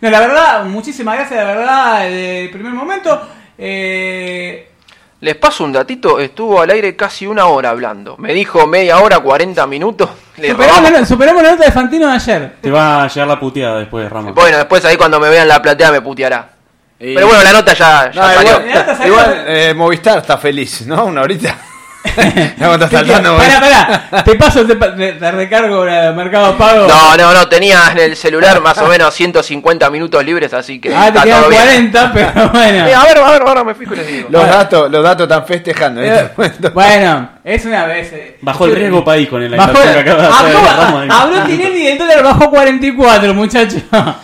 No, la verdad, muchísimas gracias, la verdad, del primer momento. Eh, Les paso un datito, estuvo al aire casi una hora hablando. Me dijo media hora, 40 minutos. Le superamos, la, superamos la nota de Fantino de ayer. Te va a llegar la puteada después, Ramos. Bueno, después ahí cuando me vean la platea me puteará. Y- Pero bueno, la nota ya, ya No, salió. igual, igual, eh, Movistar está feliz, ¿no? Una horita. no, está Pará, saltando. pará, te paso, te, recargo el mercado pago. No, no, no, tenía en el celular más o menos 150 minutos libres, así que Ah, te quedan todo bien. 40, pero bueno. Eh, a ver, a ver, ahora me fijo y les digo. Los datos, los datos están festejando. Eh, ¿viste? bueno, es una vez. eh. Bajó el riesgo país con el Bajó- que acaba de hacer habló, Ramos. habló Tinelli y el dólar bajó 44, muchacho.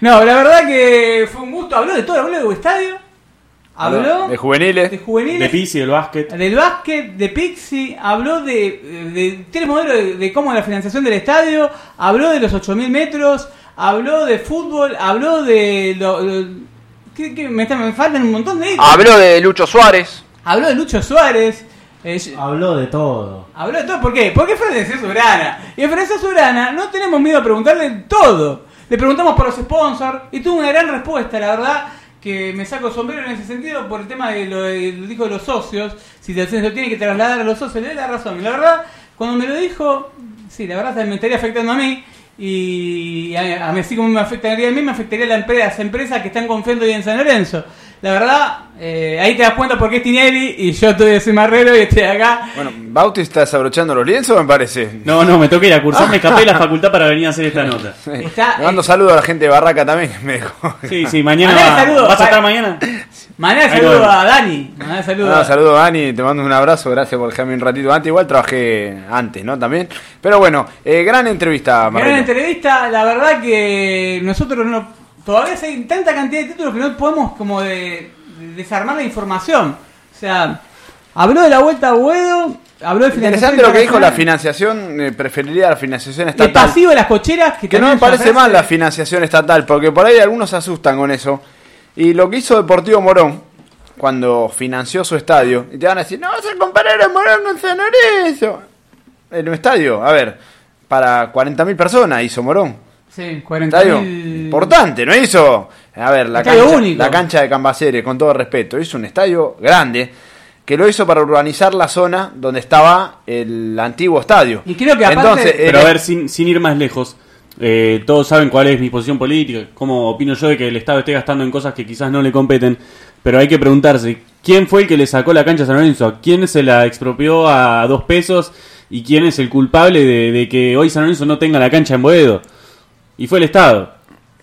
No, la verdad que fue un gusto. Habló de todo, habló de estadio. Habló De juveniles. de juveniles. De Pizzi, del básquet. Del básquet, de Pixie, habló de, de, tiene modelo de, de cómo la financiación del estadio, habló de los 8000 metros, habló de fútbol, habló de lo, lo- ¿qué- qué? me, está- me faltan un montón de. Habló de Lucho Suárez. Habló de Lucho Suárez, eh, Habló de todo. habló de todo, ¿por qué? Porque es Florencio Sobrana. Y a Florencio Sobrana no tenemos miedo a preguntarle todo. Le preguntamos por los sponsors y tuvo una gran respuesta, la verdad que me saco sombrero en ese sentido por el tema de lo, de- lo dijo de los socios, si se lo tiene que trasladar a los socios, le doy la razón. La verdad, cuando me lo dijo, sí, la verdad me estaría afectando a mí y a, a mí, así como me afectaría a mí, me afectaría a la empresa, las empresas que están confiando hoy en San Lorenzo. La verdad, eh, ahí te das cuenta por qué es Tinelli y yo estoy de Cimarrero y estoy acá. Bueno, Bauti está desabrochando los lienzos, me parece. No, no, me toqué ir a cursar, me escapé de la facultad para venir a hacer esta nota. Está, Le mando eh, saludos a la gente de Barraca también, me dejó. Sí, sí, mañana. Mañana va- saludos, ¿Vas a estar mañana? Mañana saludo a Dani. Mañana saludo No, a... saludos Dani, te mando un abrazo, gracias por dejarme un ratito antes. Igual trabajé antes, ¿no? También. Pero bueno, eh, gran entrevista, Gran Marrero. entrevista, la verdad que nosotros no, todavía hay tanta cantidad de títulos que no podemos como de, de desarmar la información. O sea, habló de la vuelta a Buedo, habló de financiación Interesante lo que dijo la financiación, eh, preferiría la financiación estatal. pasivo de las cocheras que, Que no me parece mal la financiación estatal, porque por ahí algunos se asustan con eso. Y lo que hizo Deportivo Morón, cuando financió su estadio, y te van a decir, no vas a comparar a Morón con San Lorenzo. En un estadio, a ver, para 40.000 personas hizo Morón. Sí, 40 Estadio importante, no hizo, a ver, la Estadio cancha, único. la cancha de Cambaceres, con todo respeto, hizo un estadio grande que lo hizo para urbanizar la zona donde estaba el antiguo estadio. Y creo que aparte- Entonces, Pero el- a ver, sin, sin ir más lejos, eh, todos saben cuál es mi posición política, cómo opino yo de que el Estado esté gastando en cosas que quizás no le competen, pero hay que preguntarse, ¿quién fue el que le sacó la cancha a San Lorenzo? ¿Quién se la expropió a dos pesos? ¿Y quién es el culpable de, de que hoy San Lorenzo no tenga la cancha en Boedo? Y fue el Estado.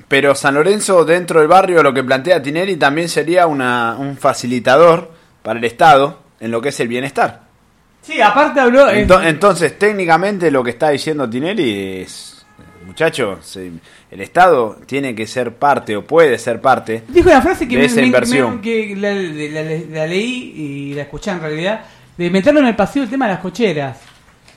Pero San Lorenzo, dentro del barrio, lo que plantea Tinelli también sería una, un facilitador para el Estado en lo que es el bienestar. Sí, aparte habló... Ento- entonces, técnicamente lo que está diciendo Tinelli es, muchachos, el Estado tiene que ser parte o puede ser parte. Dijo una frase que, de esa me- inversión. me- que la, la- la- la leí y la escuché en realidad, de meterlo en el pasivo el tema de las cocheras.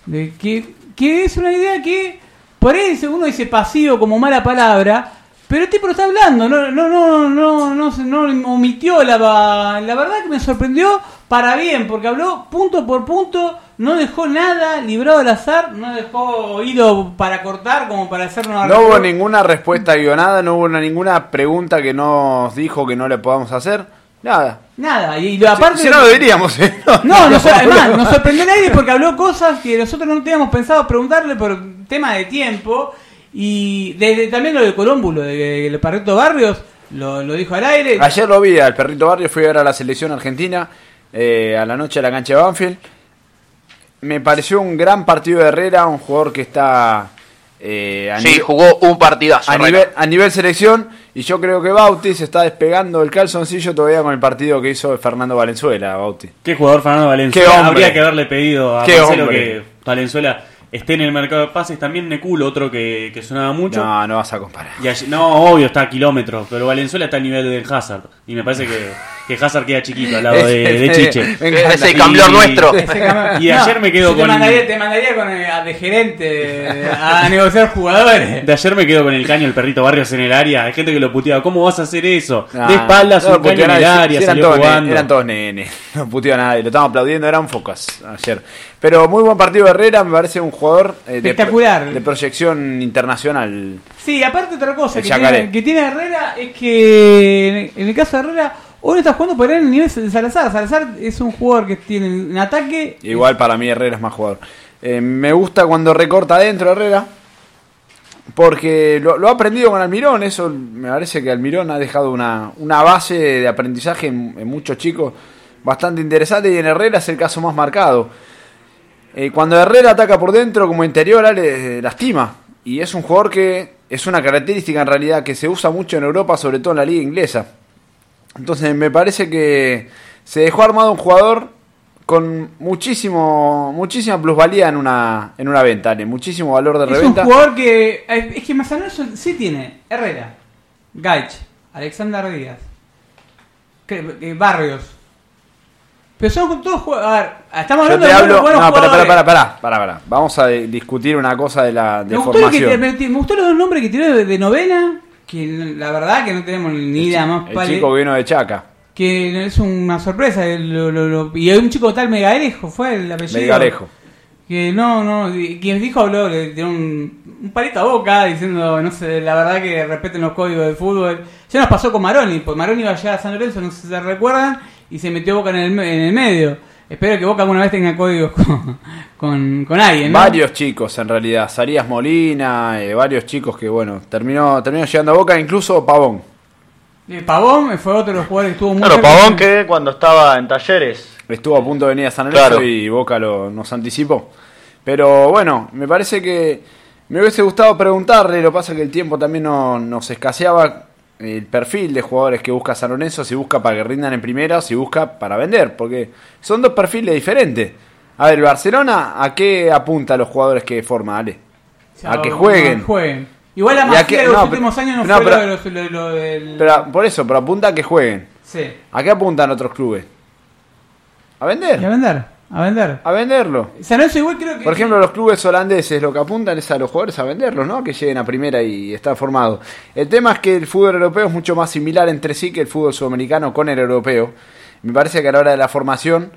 De que, que es una idea que por ahí uno dice pasivo como mala palabra, pero el tipo está hablando, no, no, no, no, no, se- no omitió la, la verdad que me sorprendió para bien, porque habló punto por punto, no dejó nada librado al azar, no dejó oído para cortar como para hacer una No hubo ninguna respuesta guionada, no hubo una- ninguna pregunta que nos dijo que no le podamos hacer. Nada. Nada, y lo- aparte... si, si no lo diríamos, ¿eh? No, no, además, nos sorprendió nadie porque habló cosas que nosotros no teníamos pensado preguntarle por tema de tiempo. Y desde también lo de Colombo, lo de el Parreto Barrios, lo, lo dijo al aire. Ayer lo vi al perrito barrio, fui a ver a la selección argentina eh, a la noche a la cancha de Banfield. Me pareció un gran partido de Herrera, un jugador que está eh, a, Sí, nivel, jugó un partidazo. a, nivel, a nivel selección. Y yo creo que Bauti se está despegando el calzoncillo todavía con el partido que hizo Fernando Valenzuela. Bauti. ¿Qué jugador Fernando Valenzuela? Qué hombre. Habría que haberle pedido a Qué Marcelo hombre. que Valenzuela esté en el mercado de pases. También Necul, otro que, que sonaba mucho. No, no vas a comparar. Y allí- no, obvio, está a kilómetros, pero Valenzuela está al nivel de Hazard. Y me parece que, que Hazard queda chiquito al lado de, de Chiche. Ese Y- nuestro. Ese Y ayer me quedo yo te con- Mandaría, te mandaría con el, a- de gerente a negociar jugadores. De ayer me quedo con el caño el perrito Barrios en el área. Hay gente que lo puteaba. ¿Cómo vas a hacer eso? De espaldas, no un caño en el área, sí, eran salió todos jugando. Eran todos nenes, no puteó a nadie, lo estaban aplaudiendo, eran focas ayer. Pero muy buen partido de Herrera, me parece un jugador eh, de, Espectacular. de proyección internacional. Sí, aparte otra cosa que tiene, que tiene Herrera es que en el caso de Herrera hoy está jugando por el nivel de Salazar. Salazar es un jugador que tiene un ataque. Igual para mí Herrera es más jugador. Eh, me gusta cuando recorta adentro Herrera, porque lo, lo ha aprendido con Almirón, eso me parece que Almirón ha dejado una, una base de aprendizaje en, en muchos chicos bastante interesante y en Herrera es el caso más marcado. Eh, cuando Herrera ataca por dentro como interior, Ale, eh, lastima. Y es un jugador que es una característica en realidad que se usa mucho en Europa, sobre todo en la liga inglesa. Entonces me parece que se dejó armado un jugador con muchísimo muchísima plusvalía en una en una venta, Ale, muchísimo valor de Es un reventa. jugador que. Es que Mazanero sí tiene Herrera, Gaich, Alexander Díaz, Barrios. Pero son todos jugadores. A ver, estamos hablando de hablo, buenos no, para, para, para, para. Vamos a discutir una cosa de la de Me gustó, formación. me, gustó los dos nombres que tiró de, novena. Que la verdad que no tenemos ni idea más El chico vino de Chaca, Que es una sorpresa. lo- lo- lo- y hay un chico tal Megarejo, fue el apellido. Melgarejo. Que no, no, quien dijo habló, le dio un, un palito a boca diciendo, no sé, la verdad que respeten los códigos del fútbol. Ya nos pasó con Maroni, pues Maroni iba allá a San Lorenzo, no sé si se recuerdan, y se metió Boca en el, me- en el medio. Espero que Boca alguna vez tenga códigos con, con, con alguien, ¿no? Varios chicos en realidad, Sarías Molina, eh, varios chicos que bueno, terminó terminó llegando a Boca, incluso Pavón. Eh, Pavón fue otro de los jugadores que estuvo muy Claro, cerca. Pavón que cuando estaba en talleres. Estuvo a punto de venir a San Lorenzo Claro. y Boca lo, nos anticipó. Pero bueno, me parece que me hubiese gustado preguntarle, lo que pasa es que el tiempo también no- nos escaseaba el perfil de jugadores que busca San Lorenzo, si busca para que rindan en primera o si busca para vender, porque son dos perfiles diferentes. A ver, el Barcelona, ¿a qué apunta a los jugadores que forma, Ale? O sea, a que jueguen. jueguen. Igual la a que- de los no, últimos pero- años no, no, fue pero- lo, de los- lo- lo del... Pero, por eso, pero apunta a que jueguen. sí. ¿A qué apuntan otros clubes? A Y a vender. A vender. A venderlo. San Lorenzo igual creo que... Por ejemplo, los clubes holandeses lo que apuntan es a los jugadores a venderlos, ¿no? Que lleguen a primera y están formados. El tema es que el fútbol europeo es mucho más similar entre sí que el fútbol sudamericano con el europeo. Me parece que a la hora de la formación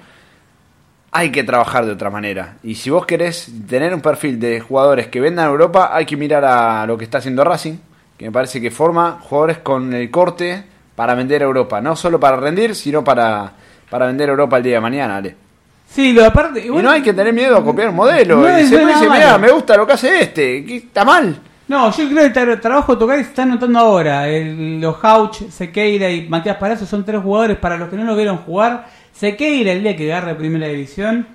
hay que trabajar de otra manera. Y si vos querés tener un perfil de jugadores que vendan a Europa, hay que mirar a lo que está haciendo Racing, que me parece que forma jugadores con el corte para vender a Europa. No solo para rendir, sino para, para vender a Europa el día de mañana, Ale. Sí, lo aparte... Y no hay que tener miedo a copiar un modelo. No y nada mira, malo". me gusta lo que hace este. ¿Qué está mal? No, yo creo que el tra- trabajo de tocar se está notando ahora. El- los Hauch, Sequeira y Matías Palacio son tres jugadores para los que no lo vieron jugar. Sequeira el día que agarre primera división.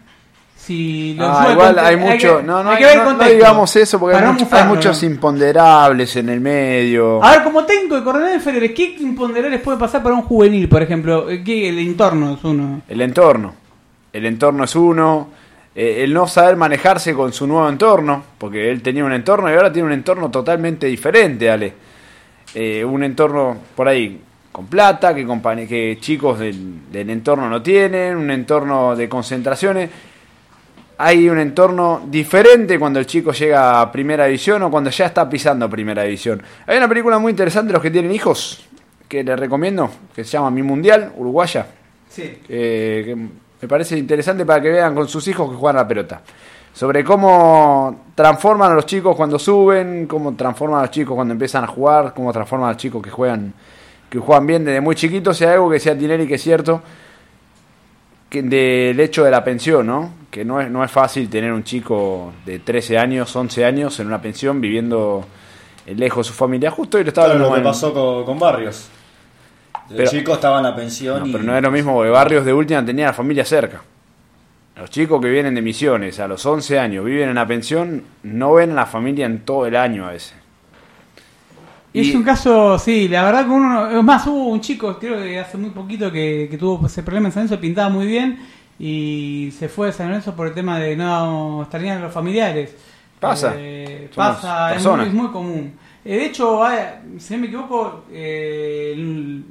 Si lo Ah, igual hay mucho. que- no, no, hay hay- que ver el no- digamos eso porque hay, mucho- hay muchos imponderables en el medio. A ver, como técnico de coronel inferiores, ¿qué imponderables puede pasar para un juvenil, por ejemplo? Eh, ¿Qué, el entorno es uno. El entorno. El entorno es uno. Eh, el no saber manejarse con su nuevo entorno. Porque él tenía un entorno y ahora tiene un entorno totalmente diferente, Ale. Eh, un entorno por ahí con plata, que, que chicos del, del entorno no tienen. Un entorno de concentraciones. Hay un entorno diferente cuando el chico llega a primera división o cuando ya está pisando primera división. Hay una película muy interesante, los que tienen hijos, que les recomiendo, que se llama Mi Mundial, uruguaya. Sí. eh, que me parece interesante para que vean con sus hijos que juegan a la pelota. Sobre cómo transforman a los chicos cuando suben, cómo transforman a los chicos cuando empiezan a jugar, cómo transforman a los chicos que juegan que juegan bien desde muy chiquitos. Hay algo que sea Tinelli que es cierto, que del hecho de la pensión, ¿no? Que no es, no es fácil tener un chico de 13 años, 11 años en una pensión viviendo lejos de su familia. Justo hoy lo estaba Claro, lo que pasó con, con Barrios. El Pero- chico estaba en la pensión No, y... pero no es lo mismo porque Barrios de última tenía la familia cerca. Los chicos que vienen de misiones a los 11 años, viven en la pensión, no ven a la familia en todo el año a veces. Y es un caso, sí, la verdad que uno... Es más, hubo un chico, creo que hace muy poquito, que, que tuvo ese problema en San Lorenzo, pintaba muy bien. y se fue de San Lorenzo por el tema de no extrañar a los familiares. Pasa. Eh, pasa, es muy, es muy común. Eh, de hecho, si no me equivoco, eh, el-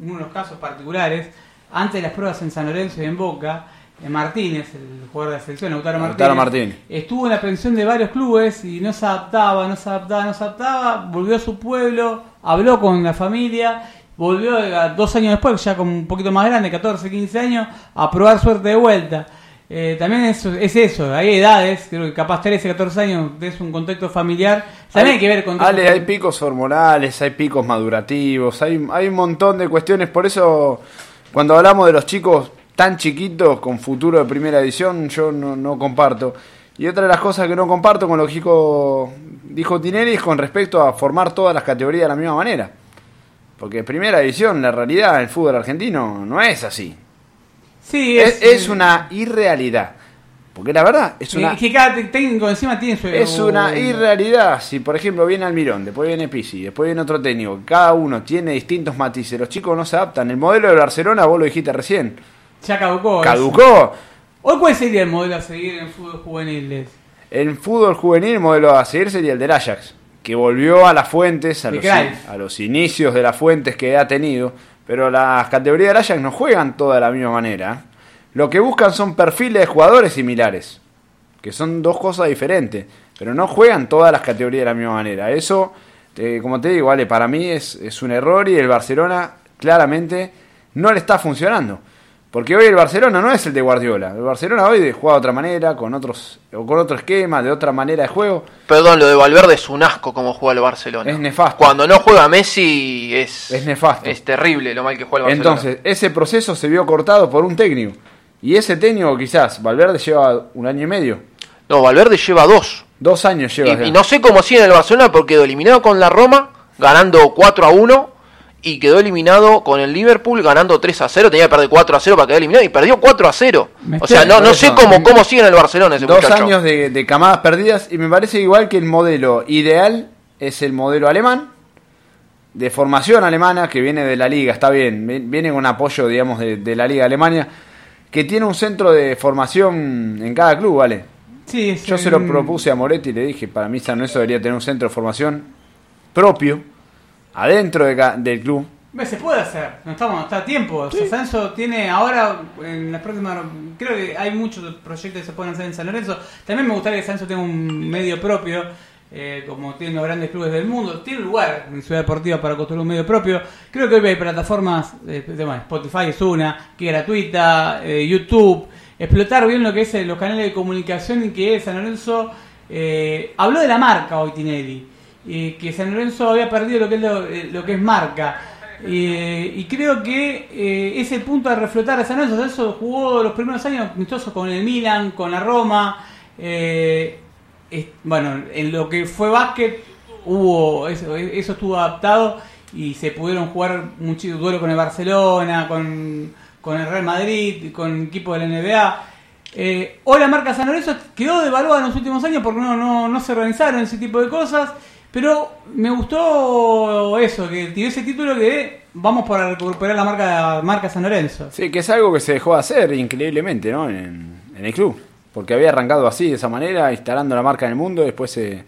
uno de los casos particulares, antes de las pruebas en San Lorenzo y en Boca, eh, Martínez, el jugador de la selección, Lautaro Martínez, Martínez. estuvo en la pensión de varios clubes y no se adaptaba, no se adaptaba, no se adaptaba, volvió a su pueblo, habló con la familia, volvió a- dos años después, ya como un poquito más grande, 14, 15 años, a probar suerte de vuelta. Eh, también es, es eso, hay edades, creo que capaz 13, 14 años, es un contexto familiar, también hay que ver con... Ale, hay picos hormonales, hay picos madurativos, hay, hay un montón de cuestiones. Por eso, cuando hablamos de los chicos tan chiquitos con futuro de primera edición, yo no, no comparto. Y otra de las cosas que no comparto con lo que dijo, dijo Tinelli es con respecto a formar todas las categorías de la misma manera. Porque primera edición, la realidad del fútbol argentino no es así. Sí, Es, es una irrealidad. Porque la verdad, es una, Que cada técnico encima tiene su... es una irrealidad. Si, por ejemplo, viene Almirón, después viene Pisi, después viene otro técnico, cada uno tiene distintos matices, los chicos no se adaptan. El modelo de Barcelona, vos lo dijiste recién, Ya caducó. caducó. Hoy, ¿cuál sería el modelo a seguir en fútbol juvenil? El fútbol juvenil, el modelo a seguir sería el del Ajax, que volvió a las fuentes, a los, a los inicios de las fuentes que ha tenido, pero las categorías del Ajax no juegan todas de la misma manera. Lo que buscan son perfiles de jugadores similares, que son dos cosas diferentes, pero no juegan todas las categorías de la misma manera. Eso, como te digo, vale, para mí es, es un error y el Barcelona claramente no le está funcionando. Porque hoy el Barcelona no es el de Guardiola. El Barcelona hoy juega de otra manera, con otros o con otro esquema, de otra manera de juego. Perdón, lo de Valverde es un asco como juega el Barcelona. Es nefasto. Cuando no juega Messi es, Es nefasto. es terrible lo mal que juega el Barcelona. Entonces, ese proceso se vio cortado por un técnico. Y ese técnico quizás, Valverde lleva un año y medio. No, Valverde lleva dos. Dos años lleva. Y, y no sé cómo sigue en el Barcelona porque quedó eliminado con la Roma, ganando 4 a 1. Y quedó eliminado con el Liverpool, ganando 3 a 0. Tenía que perder 4 a 0 para quedar eliminado. Y perdió 4 a 0. Me O sea, no, no sé cómo, cómo sigue en el Barcelona ese Dos muchacho. años de, de camadas perdidas. Y me parece igual que el modelo ideal es el modelo alemán. De formación alemana que viene de la liga, está bien. vi- Viene con apoyo, digamos, de, de la liga de Alemania. Que tiene un centro de formación en cada club, ¿vale? Sí, Yo se lo propuse a Moretti y le dije, para mí San Lorenzo debería tener un centro de formación propio, adentro de ca- del club. Se puede hacer, no estamos, está a tiempo. O sea, Sanso tiene ahora, en las próximas. Creo que hay muchos proyectos que se pueden hacer en San Lorenzo. También me gustaría que Sanso tenga un medio propio, eh, como tienen los grandes clubes del mundo. Tiene lugar en Ciudad Deportiva para construir un medio propio. Creo que hoy hay plataformas, eh, bueno, Spotify es una, que es gratuita, eh, YouTube. Explotar bien lo que es eh, los canales de comunicación y que San Lorenzo. eh, habló de la marca hoy Tinelli. Que San Lorenzo había perdido lo que es, lo, eh, que es marca. Y creo que eh, es el punto de reflotar a San Lorenzo. San Lorenzo jugó los primeros años amistosos con el Milan, con la Roma. eh, bueno, en lo que fue básquet hubo eso, eso estuvo adaptado y se pudieron jugar muchos duelos con el Barcelona, con, el Real Madrid, con equipos de la NBA. Eh, hoy la marca San Lorenzo quedó devaluada en los últimos años porque no se organizaron ese tipo de cosas. Pero me gustó eso, que tiró ese título que vamos para recuperar la marca, marca San Lorenzo. Sí, que es algo que se dejó de hacer increíblemente, ¿no? En, en el club. Porque había arrancado así, de esa manera, instalando la marca en el mundo, después se,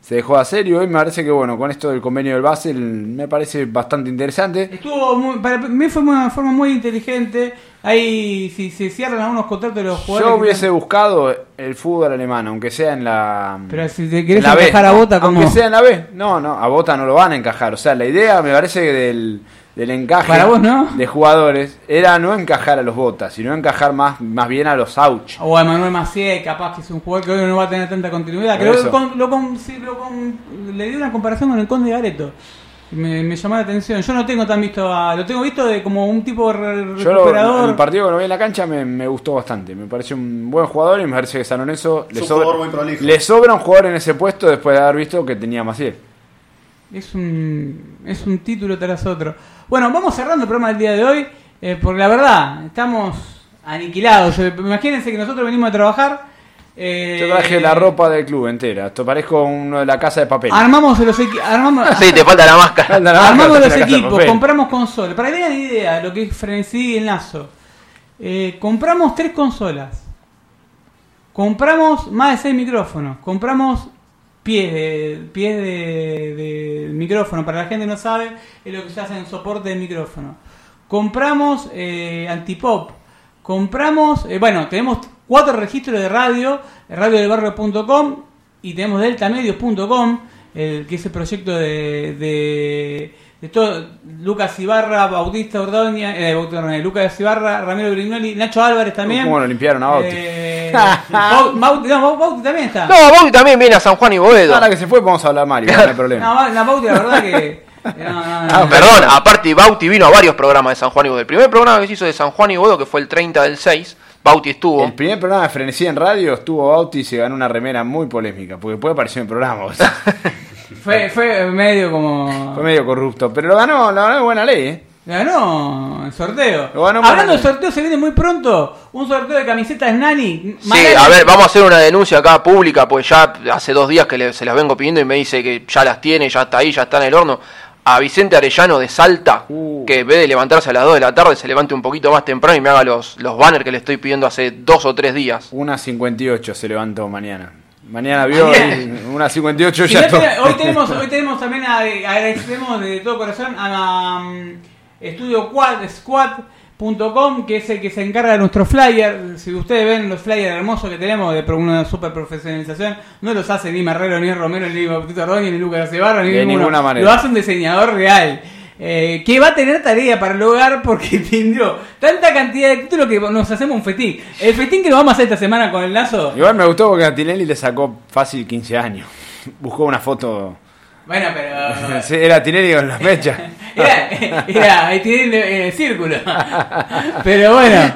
se dejó de hacer y hoy me parece que, bueno, con esto del convenio del Basel, me parece bastante interesante. Estuvo muy, para mí fue una forma muy inteligente. Ahí, si se cierran algunos contratos de los jugadores. Yo hubiese están- buscado el fútbol alemán, aunque sea en la... Pero si te en querés B. encajar a Bota, como. Aunque sea en la B. No, no, a Bota no lo van a encajar. O sea, la idea, me parece que del, del encaje Para vos, ¿no? de jugadores era no encajar a los Botas, sino encajar más, más bien a los Auch. O a Manuel Macié, capaz que es un jugador que hoy no va a tener tanta continuidad. Creo que con- lo con- sí, lo con- le di una comparación con el Conde Gareto. Me, me llamó la atención. Yo no tengo tan visto a. Lo tengo visto de como un tipo re- Yo lo- recuperador. el partido que lo vi en la cancha me, me gustó bastante. Me pareció un buen jugador y me parece que San Lorenzo le, un sobra, jugador muy prolijo. le sobra un jugador en ese puesto después de haber visto que tenía Maciel. Es un, es un título tras otro. Bueno, vamos cerrando el programa del día de hoy, eh, porque la verdad, estamos aniquilados. Eh, Imagínense que nosotros venimos a trabajar. eh, Yo traje la ropa del club entera. Esto parezco uno de la casa de papel. Armamos los equipos. Armamos, Sí, te falta la máscara. Armamos los equipos, compramos consolas. Para que tengan idea de lo que es Frenesí y el Lazo. Eh, compramos tres consolas. Compramos más de seis micrófonos. Compramos pies de, pies de, de micrófono. Para la gente que no sabe, es lo que se hace en soporte de micrófono. Compramos eh, antipop. Compramos, eh, bueno, tenemos cuatro registros de radio, radiodelbarrio.com y tenemos deltamedios.com, el, que es el proyecto de, de, de todo, Lucas Ibarra, Bautista Ordóñez, eh, Lucas Ibarra, Ramiro Brignoli, Nacho Álvarez también. ¿Cómo lo limpiaron a Bauti? Eh, Bauti, no, Bau- Bauti también está. No, Bauti también viene a San Juan y Boedo. Ahora que se fue, vamos a hablar Mario, no hay problema. No, la Bauti, la verdad que. No, no, no. Ah, Perdón, aparte Bauti vino a varios programas de San Juan y Boedo. El primer programa que se hizo de San Juan y Boedo, que fue el 30 del 6, Bauti estuvo. El primer programa de Frenesí en radio estuvo Bauti y se ganó una remera muy polémica, porque después apareció en el programa. o sea, Fue, fue medio como. fue medio corrupto, pero lo ganó, lo ganó de buena ley, ¿eh? Ganó el sorteo. Ganó Hablando de sorteo, se viene muy pronto un sorteo de camisetas Nani. Sí, a ver, vamos a hacer una denuncia acá pública, pues ya hace dos días que le- se las vengo pidiendo y me dice que ya las tiene, ya está ahí, ya está en el horno. A Vicente Arellano de Salta, Uh. que en vez de levantarse a las 2 de la tarde, se levante un poquito más temprano y me haga los, los banners que le estoy pidiendo hace dos o tres días. Una 58 se levantó mañana. Mañana vio una 58 Si ya hoy tenemos hoy tenemos también a- agradecemos de todo corazón a um, Estudio Quad, Squad.com que es el que se encarga de nuestro flyer. Si ustedes ven los flyers hermosos que tenemos de una super profesionalización, no los hace ni Marrero, ni Romero, ni Bautista Ordóñez, ni Lucas Ibarra, ni De ninguno. ninguna manera. Lo hace un diseñador real. eh, que va a tener tarea para lograr porque tendrá tanta cantidad de títulos que nos hacemos un festín. El festín que lo vamos a hacer esta semana con el lazo. Igual me gustó porque a Tinelli le sacó fácil 15 años. Buscó una foto. Bueno, pero. Sí, Era Tinelli con la fecha. Era, era, ahí tiene en el círculo. Pero bueno,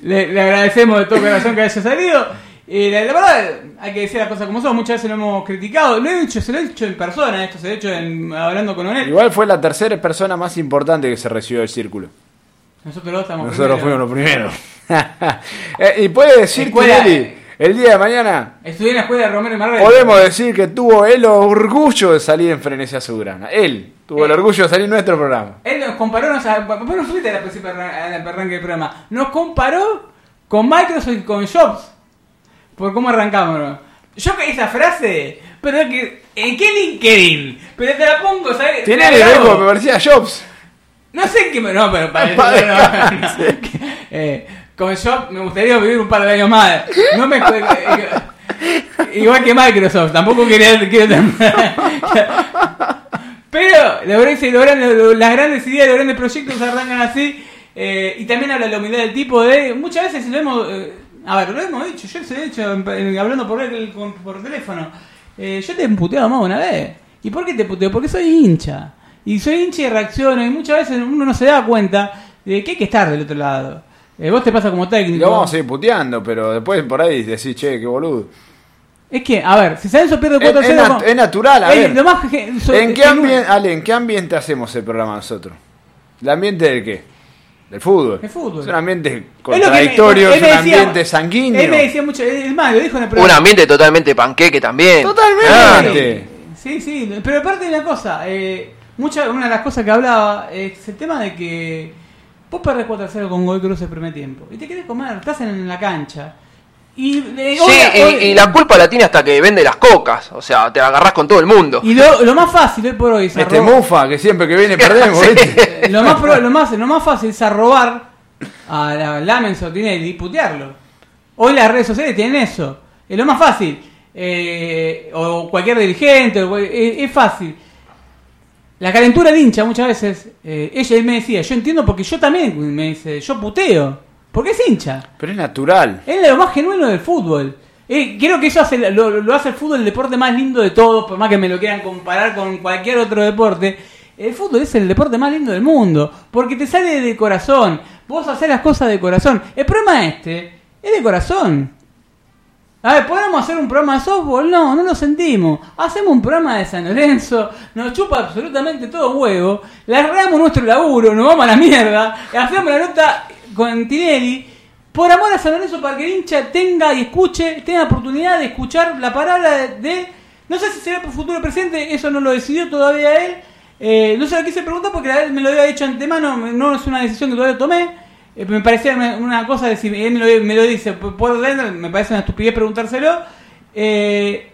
le, le agradecemos de todo corazón que haya salido. Eh, la, la verdad, hay que decir las cosas como son. Muchas veces lo hemos criticado. Lo he dicho, se lo he dicho en persona, esto se lo he dicho en- hablando con Onel. Igual fue la tercera persona más importante que se recibió del círculo. Nosotros dos estamos Nosotros primero. fuimos los primeros. Eh, y puede decir Escuela, Tinelli. El día de mañana, Estudié en la escuela de Romero y Marrero. podemos decir que tuvo el orgullo de salir en Frenesia Soberana. Él tuvo el Eh. orgullo de salir en nuestro programa. Él nos comparó, nos, no fuiste a la arranque del programa. Nos comparó con Microsoft y con Jobs. Por cómo arrancamos. Yo que esa frase, pero es que, ¿en qué LinkedIn? Pero te la pongo, ¿sabes? Tinelli La me parecía Jobs. No sé qué me. No, pero para. No, no, no. Eh, con Jobs me gustaría vivir un par de años más. No me. Igual que Microsoft, tampoco quería. quiero Pero la verdad es que los grandes- lo- las grandes ideas, los grandes proyectos arrancan así. eh, y también habla de la humildad del tipo de. Muchas veces lo hemos. eh, a ver, lo hemos dicho, yo se lo he dicho hablando por, el- teléfono. Eh, yo te he puteado más una vez. ¿Y por qué te puteo? Porque soy hincha. Y soy hincha y reacciono. Y muchas veces uno no se da cuenta de que hay que estar del otro lado. Eh, vos te pasa como técnico. lo vamos a seguir puteando, pero después por ahí decís, che, qué boludo. Es que, a ver, si Sanso pierde Es, 4 es nat- es natural, a ver. lo más que- so- ¿En qué, en- ambiente, Ale, ¿En qué ambiente hacemos el programa nosotros? ¿El ambiente del qué? Del fútbol. El fútbol. Es un ambiente Es contradictorio, me- es un decía- ambiente sanguíneo. Él me decía mucho, es más, lo dijo en el Un programa. ambiente totalmente panqueque también. Totalmente. Sí, sí, pero aparte de una cosa, eh, mucha, una de las cosas que hablaba es el tema de que vos perdés 4 a 0 con Goy Cruz el primer tiempo y te querés comer, estás en la cancha. Y, eh, Sí, hoy- y, hoy- y la culpa la tiene hasta que vende las cocas. O sea, te agarrás con todo el mundo. y lo, lo más fácil hoy por hoy es Este arrobar- mufa que siempre que viene perdemos, eh, lo, más pro- lo, más, lo más fácil es arrobar a la Lamens o Tinelli y putearlo. Hoy las redes sociales tienen eso. Es lo más fácil. Eh, o cualquier dirigente, o es, es fácil. La calentura de hincha muchas veces, eh, ella me decía, yo entiendo porque yo también, me dice, yo puteo. Porque es hincha. Pero es natural. Es lo más genuino del fútbol. Eh, creo que eso hace, lo, lo hace el fútbol el deporte más lindo de todos, por más que me lo quieran comparar con cualquier otro deporte. El fútbol es el deporte más lindo del mundo, porque te sale de corazón. Vos haces las cosas de corazón. El problema este es de corazón. A ver, ¿podemos hacer un programa de softball? No, no lo sentimos. Hacemos un programa de San Lorenzo, nos chupa absolutamente todo huevo, largamos nuestro laburo, nos vamos a la mierda, hacemos la nota con Tinelli, por amor a San Lorenzo para que el hincha tenga y escuche, tenga oportunidad de escuchar la palabra de... no sé si será por futuro presente, eso no lo decidió todavía él. Eh, no se lo quise preguntar porque me lo había dicho antemano, no es una decisión que todavía tomé. Eh, me parecía una, cosa de si él me lo, me lo dice por dentro, me parece una estupidez preguntárselo. Eh,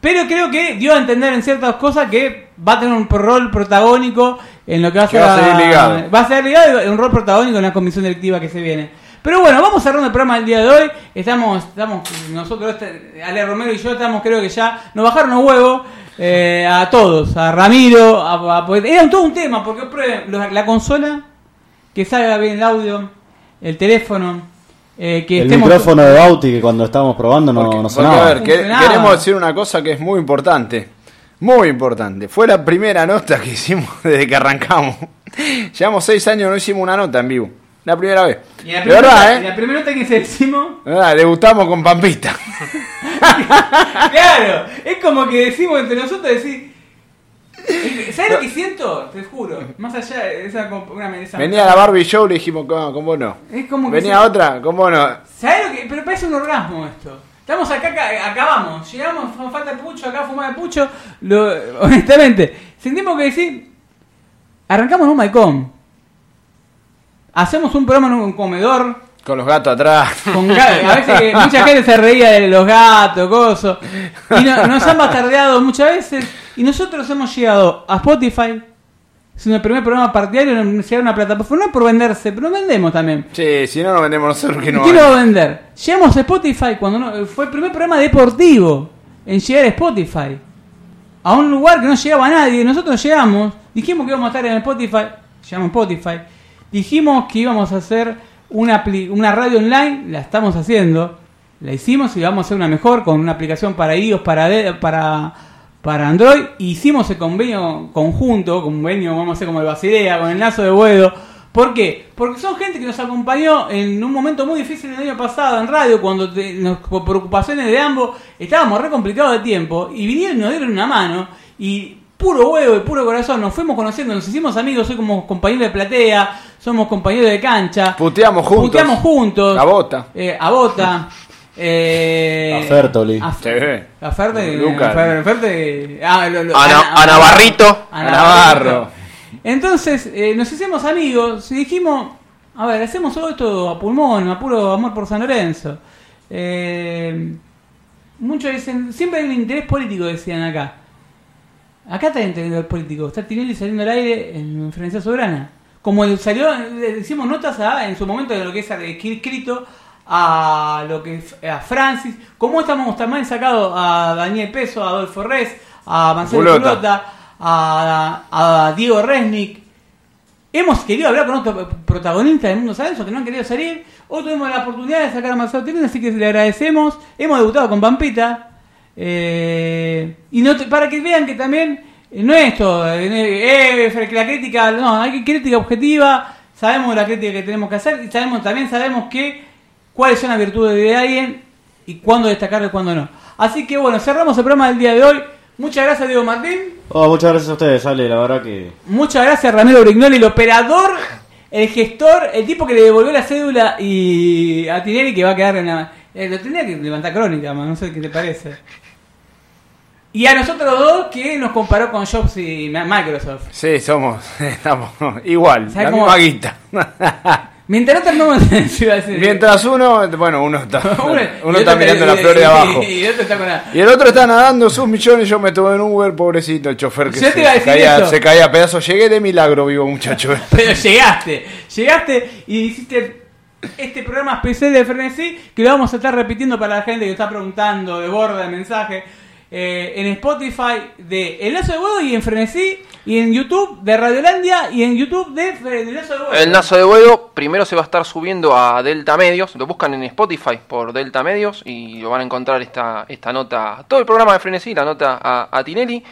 pero creo que dio a entender en ciertas cosas que va a tener un rol protagónico en lo que va a ser. va a seguir ligado. Va a ser ligado un rol protagónico en la comisión directiva que se viene. Pero bueno, vamos cerrando el programa del día de hoy. Estamos, estamos nosotros, este, Ale Romero y yo estamos, creo que ya nos bajaron los huevos eh, a todos, a Ramiro, a, a- porque era todo un tema, porque prueben, la consola, que salga bien el audio, el teléfono, eh, que El estemos- micrófono de Bauti que cuando estábamos probando no, Porque- no porque, sonaba. a ver, que- queremos decir una cosa que es muy importante. Muy importante. Fue la primera nota que hicimos desde que arrancamos. Llevamos seis años no hicimos una nota en vivo. La primera vez. Y la De primera, verdad, ¿eh? la primera nota que se decimos, De verdad, debutamos con Pampita. claro, es como que decimos entre nosotros, decir, ¿sabes lo que siento? Te juro, más allá de esa, una, Venía la Barbie Show, le dijimos, ¿cómo, cómo no? Es como que Venía se- otra, ¿cómo no? ¿Sabes lo que? Pero parece un orgasmo esto. Estamos acá, acá acabamos, llegamos, falta el pucho, acá fumar el pucho. Lo, honestamente, sentimos que decir, arrancamos en un balcón. Hacemos un programa en un comedor. Con los gatos atrás. Con ga- a veces que mucha gente se reía de los gatos, cosas. Y no- nos han bastardeado muchas veces. Y nosotros hemos llegado a Spotify. Es el primer programa partidario en llegar a una plataforma. No por venderse, pero vendemos también. Sí, si no nos vendemos nosotros, que ¿Y no quién lo hay? va a vender? Llegamos a Spotify cuando no- fue el primer programa deportivo en llegar a Spotify. A un lugar que no llegaba nadie. Nosotros llegamos, dijimos que íbamos a estar en Spotify. Llegamos a Spotify. Dijimos que íbamos a hacer una, una radio online. La estamos haciendo. La hicimos y vamos a hacer una mejor con una aplicación para iOS, para, para, para Android. Hicimos el convenio conjunto, convenio, vamos a hacer como el Basilea, con el Lazo de Buedo. ¿Por qué? Porque son gente que nos acompañó en un momento muy difícil el año pasado en radio, cuando te- nos- por preocupaciones de ambos estábamos re complicados de tiempo, y vinieron y nos dieron una mano, y puro huevo y puro corazón, nos fuimos conociendo, nos hicimos amigos, soy como compañeros de platea, somos compañeros de cancha, Puteamos juntos. puteamos juntos, A bota. eh, a bota, eh, A Fertoli. a, Sí. a. Fer- ah, A Na- a- a Navarrito. a Navarro. Entonces eh, nos hicimos amigos y dijimos, a ver, hacemos todo esto a pulmón, a puro amor por San Lorenzo. Eh, muchos dicen, siempre hay un interés político, decían acá. Acá está el interés político, está Tinelli saliendo al aire en Frecuencia Soberana. Como salió, le hicimos notas a, en su momento de lo que es escrito a lo que es- a Francis, como estamos también sacados a Daniel Peso, a Adolfo Res, a Marcelo Culota. A, a Diego Resnick. Hemos querido hablar con otros protagonistas del mundo Salenzo que no han querido salir. Hoy tuvimos la oportunidad de sacar a Marcelo Tinelli, así que le agradecemos. Hemos debutado con Pampita. Eh, y no te- para que vean que también eh, no es esto, eh, eh, la crítica, no, hay crítica objetiva, sabemos la crítica que tenemos que hacer y sabemos también sabemos que cuáles son las virtudes de alguien y cuándo destacarlo y cuándo no. Así que bueno, cerramos el programa del día de hoy. Muchas gracias Diego Martín, Oh, muchas gracias a ustedes, Ale, la verdad que... muchas gracias Ramiro Brignoli, el operador, el gestor, el tipo que le devolvió la cédula y a Tinelli que va a quedar en la... eh, lo tenía que levantar crónica, man, no sé qué te parece. Y a nosotros dos que nos comparó con Jobs y Microsoft. Sí, somos, estamos igual, ¿Sabes la cómo? misma guita. Mientras no a decir- Mientras uno, bueno, uno está, Uno- está otro- mirando la flor de abajo. Y el otro está con la... Y el otro está nadando sus millones, yo me tomé en Uber, pobrecito el chofer que se, iba a decir caía, eso. se caía a pedazos. Llegué de milagro, vivo muchacho. Pero llegaste, llegaste y hiciste este programa especial de Frenesí que lo vamos a estar repitiendo para la gente que está preguntando de borda de mensaje eh, en Spotify de El Lazo de Huevo y en Frenesí y en YouTube de Radiolandia y en YouTube de, de Lazo de Huevo. El Nazo de Huevo primero se va a estar subiendo a Delta Medios, lo buscan en Spotify por Delta Medios y lo van a encontrar esta, esta nota, todo el programa de Frenesí, la nota a, Tinelli.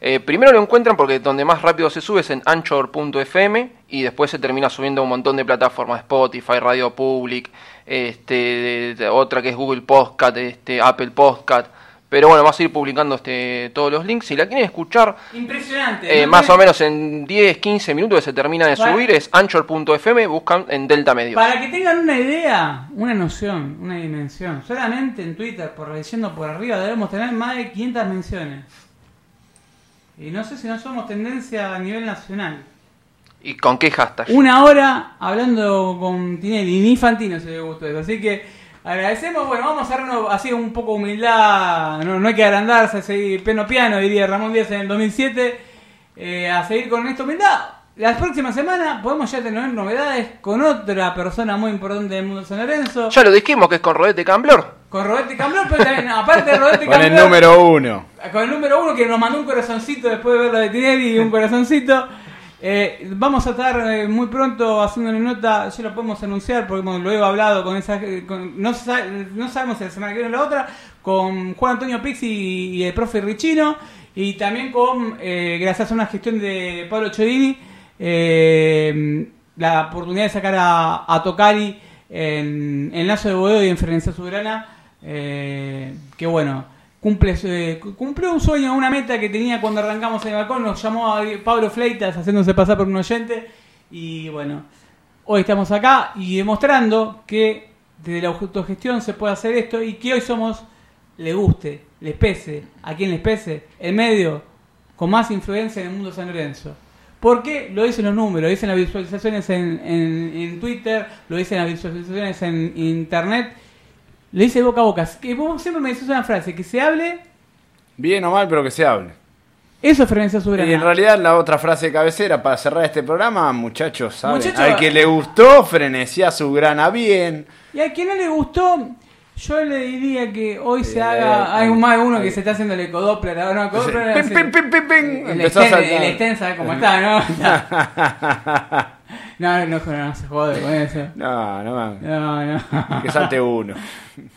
Eh, primero lo encuentran porque donde más rápido se sube es en anchor.fm y después se termina subiendo a un montón de plataformas, Spotify, Radio Public, este, otra que es Google Podcast, este, Apple Podcast. Pero bueno, vas a ir publicando este, todos los links. Si la quieren escuchar, Impresionante. eh, ¿no? más o menos en 10, 15 minutos que se termina de subir, es anchor.fm, buscan en Delta Medios. Para que tengan una idea, una noción, una dimensión, solamente en Twitter, por leyendo por arriba, debemos tener más de 500 menciones. Y no sé si no somos tendencia a nivel nacional. ¿Y con qué hashtag? Una hora hablando con Tinelli, ni Fantino se le gustó eso. Así que agradecemos, bueno, vamos a darnos así un poco de humildad, no, no hay que agrandarse, seguir piano piano, diría Ramón Díaz en el 2007, eh, a seguir con esta humildad. La próxima semana podemos ya tener novedades con otra persona muy importante del mundo de San Lorenzo, Ya lo dijimos que es con Rodete Camblor. con Roberto Camblor, pero también, aparte de Roberto Con el Camblor, número uno. con el número uno que nos mandó un corazoncito después de ver lo de Tinelli y un corazoncito. Eh, vamos a estar eh, muy pronto haciendo una nota, ya lo podemos anunciar porque hemos- lo he hablado con esa. con- no, no sabemos si la semana que viene o la otra, con Juan Antonio Pixi y, el profe Richino. Y también con, eh, gracias a una gestión de Pablo Chodini, eh, la oportunidad de sacar a, a Tocari en, en Lazo de Boedo y en Ferencia Soberana. eh, que bueno, cumple, eh, cumplió un sueño, una meta que tenía cuando arrancamos en el balcón. Nos llamó a Pablo Fleitas haciéndose pasar por un oyente. Y bueno, hoy estamos acá y demostrando que desde la autogestión se puede hacer esto y que hoy somos, le guste, les pese, a quien les pese, el medio con más influencia en el mundo San Lorenzo. Porque lo dicen los números, lo dicen las visualizaciones en, en- en Twitter, lo dicen las visualizaciones en Internet, lo dice boca a boca. Que vos siempre me decís una frase, que se hable, Bien o mal, pero que se hable. eso es Frecuencia Soberana. Y en realidad la otra frase de cabecera para cerrar este programa, muchachos, ¿saben? Muchachos- Al que le gustó, frenesía su grana bien. Y a quien no le gustó, yo le diría que hoy se Eh, haga. Hay un más de uno que ahí. se está haciendo el ecodoppler. ahora, No, ecodoppler. Pim, sí. pim, pim, pim, pim. El saltar. el Sten sabe cómo está, ¿no? No, no, no, no se jode con eso. No, no mames. No, no. Que salte uno.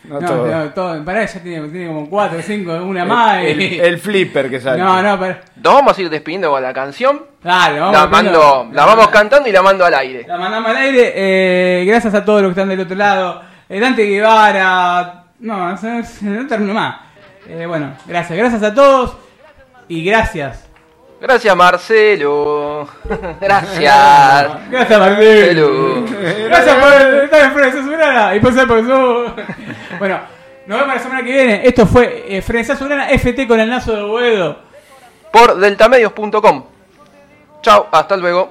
No, No, todo. no, todo. Pará, ya tiene, tiene como cuatro o cinco, una más. el, y- el flipper que salte. No, no, pará. Nos vamos a ir despidiendo con la canción. Dale, vamos la, mando, la vamos cantando y la mando al aire. La mandamos al aire. eh, gracias a todos los que están del otro lado. Eh, Dante Guevara. No, no termino más. Eh, bueno, gracias. Gracias a todos. Y gracias. Gracias, Marcelo. Gracias. Gracias, Marcelo. Marcelo. Gracias por estar en Soberana. Y por ser profesor. Bueno, nos vemos la semana que viene. Esto fue eh, Soberana FT con el lazo de Boedo. Por deltamedios.com. Chao, hasta luego.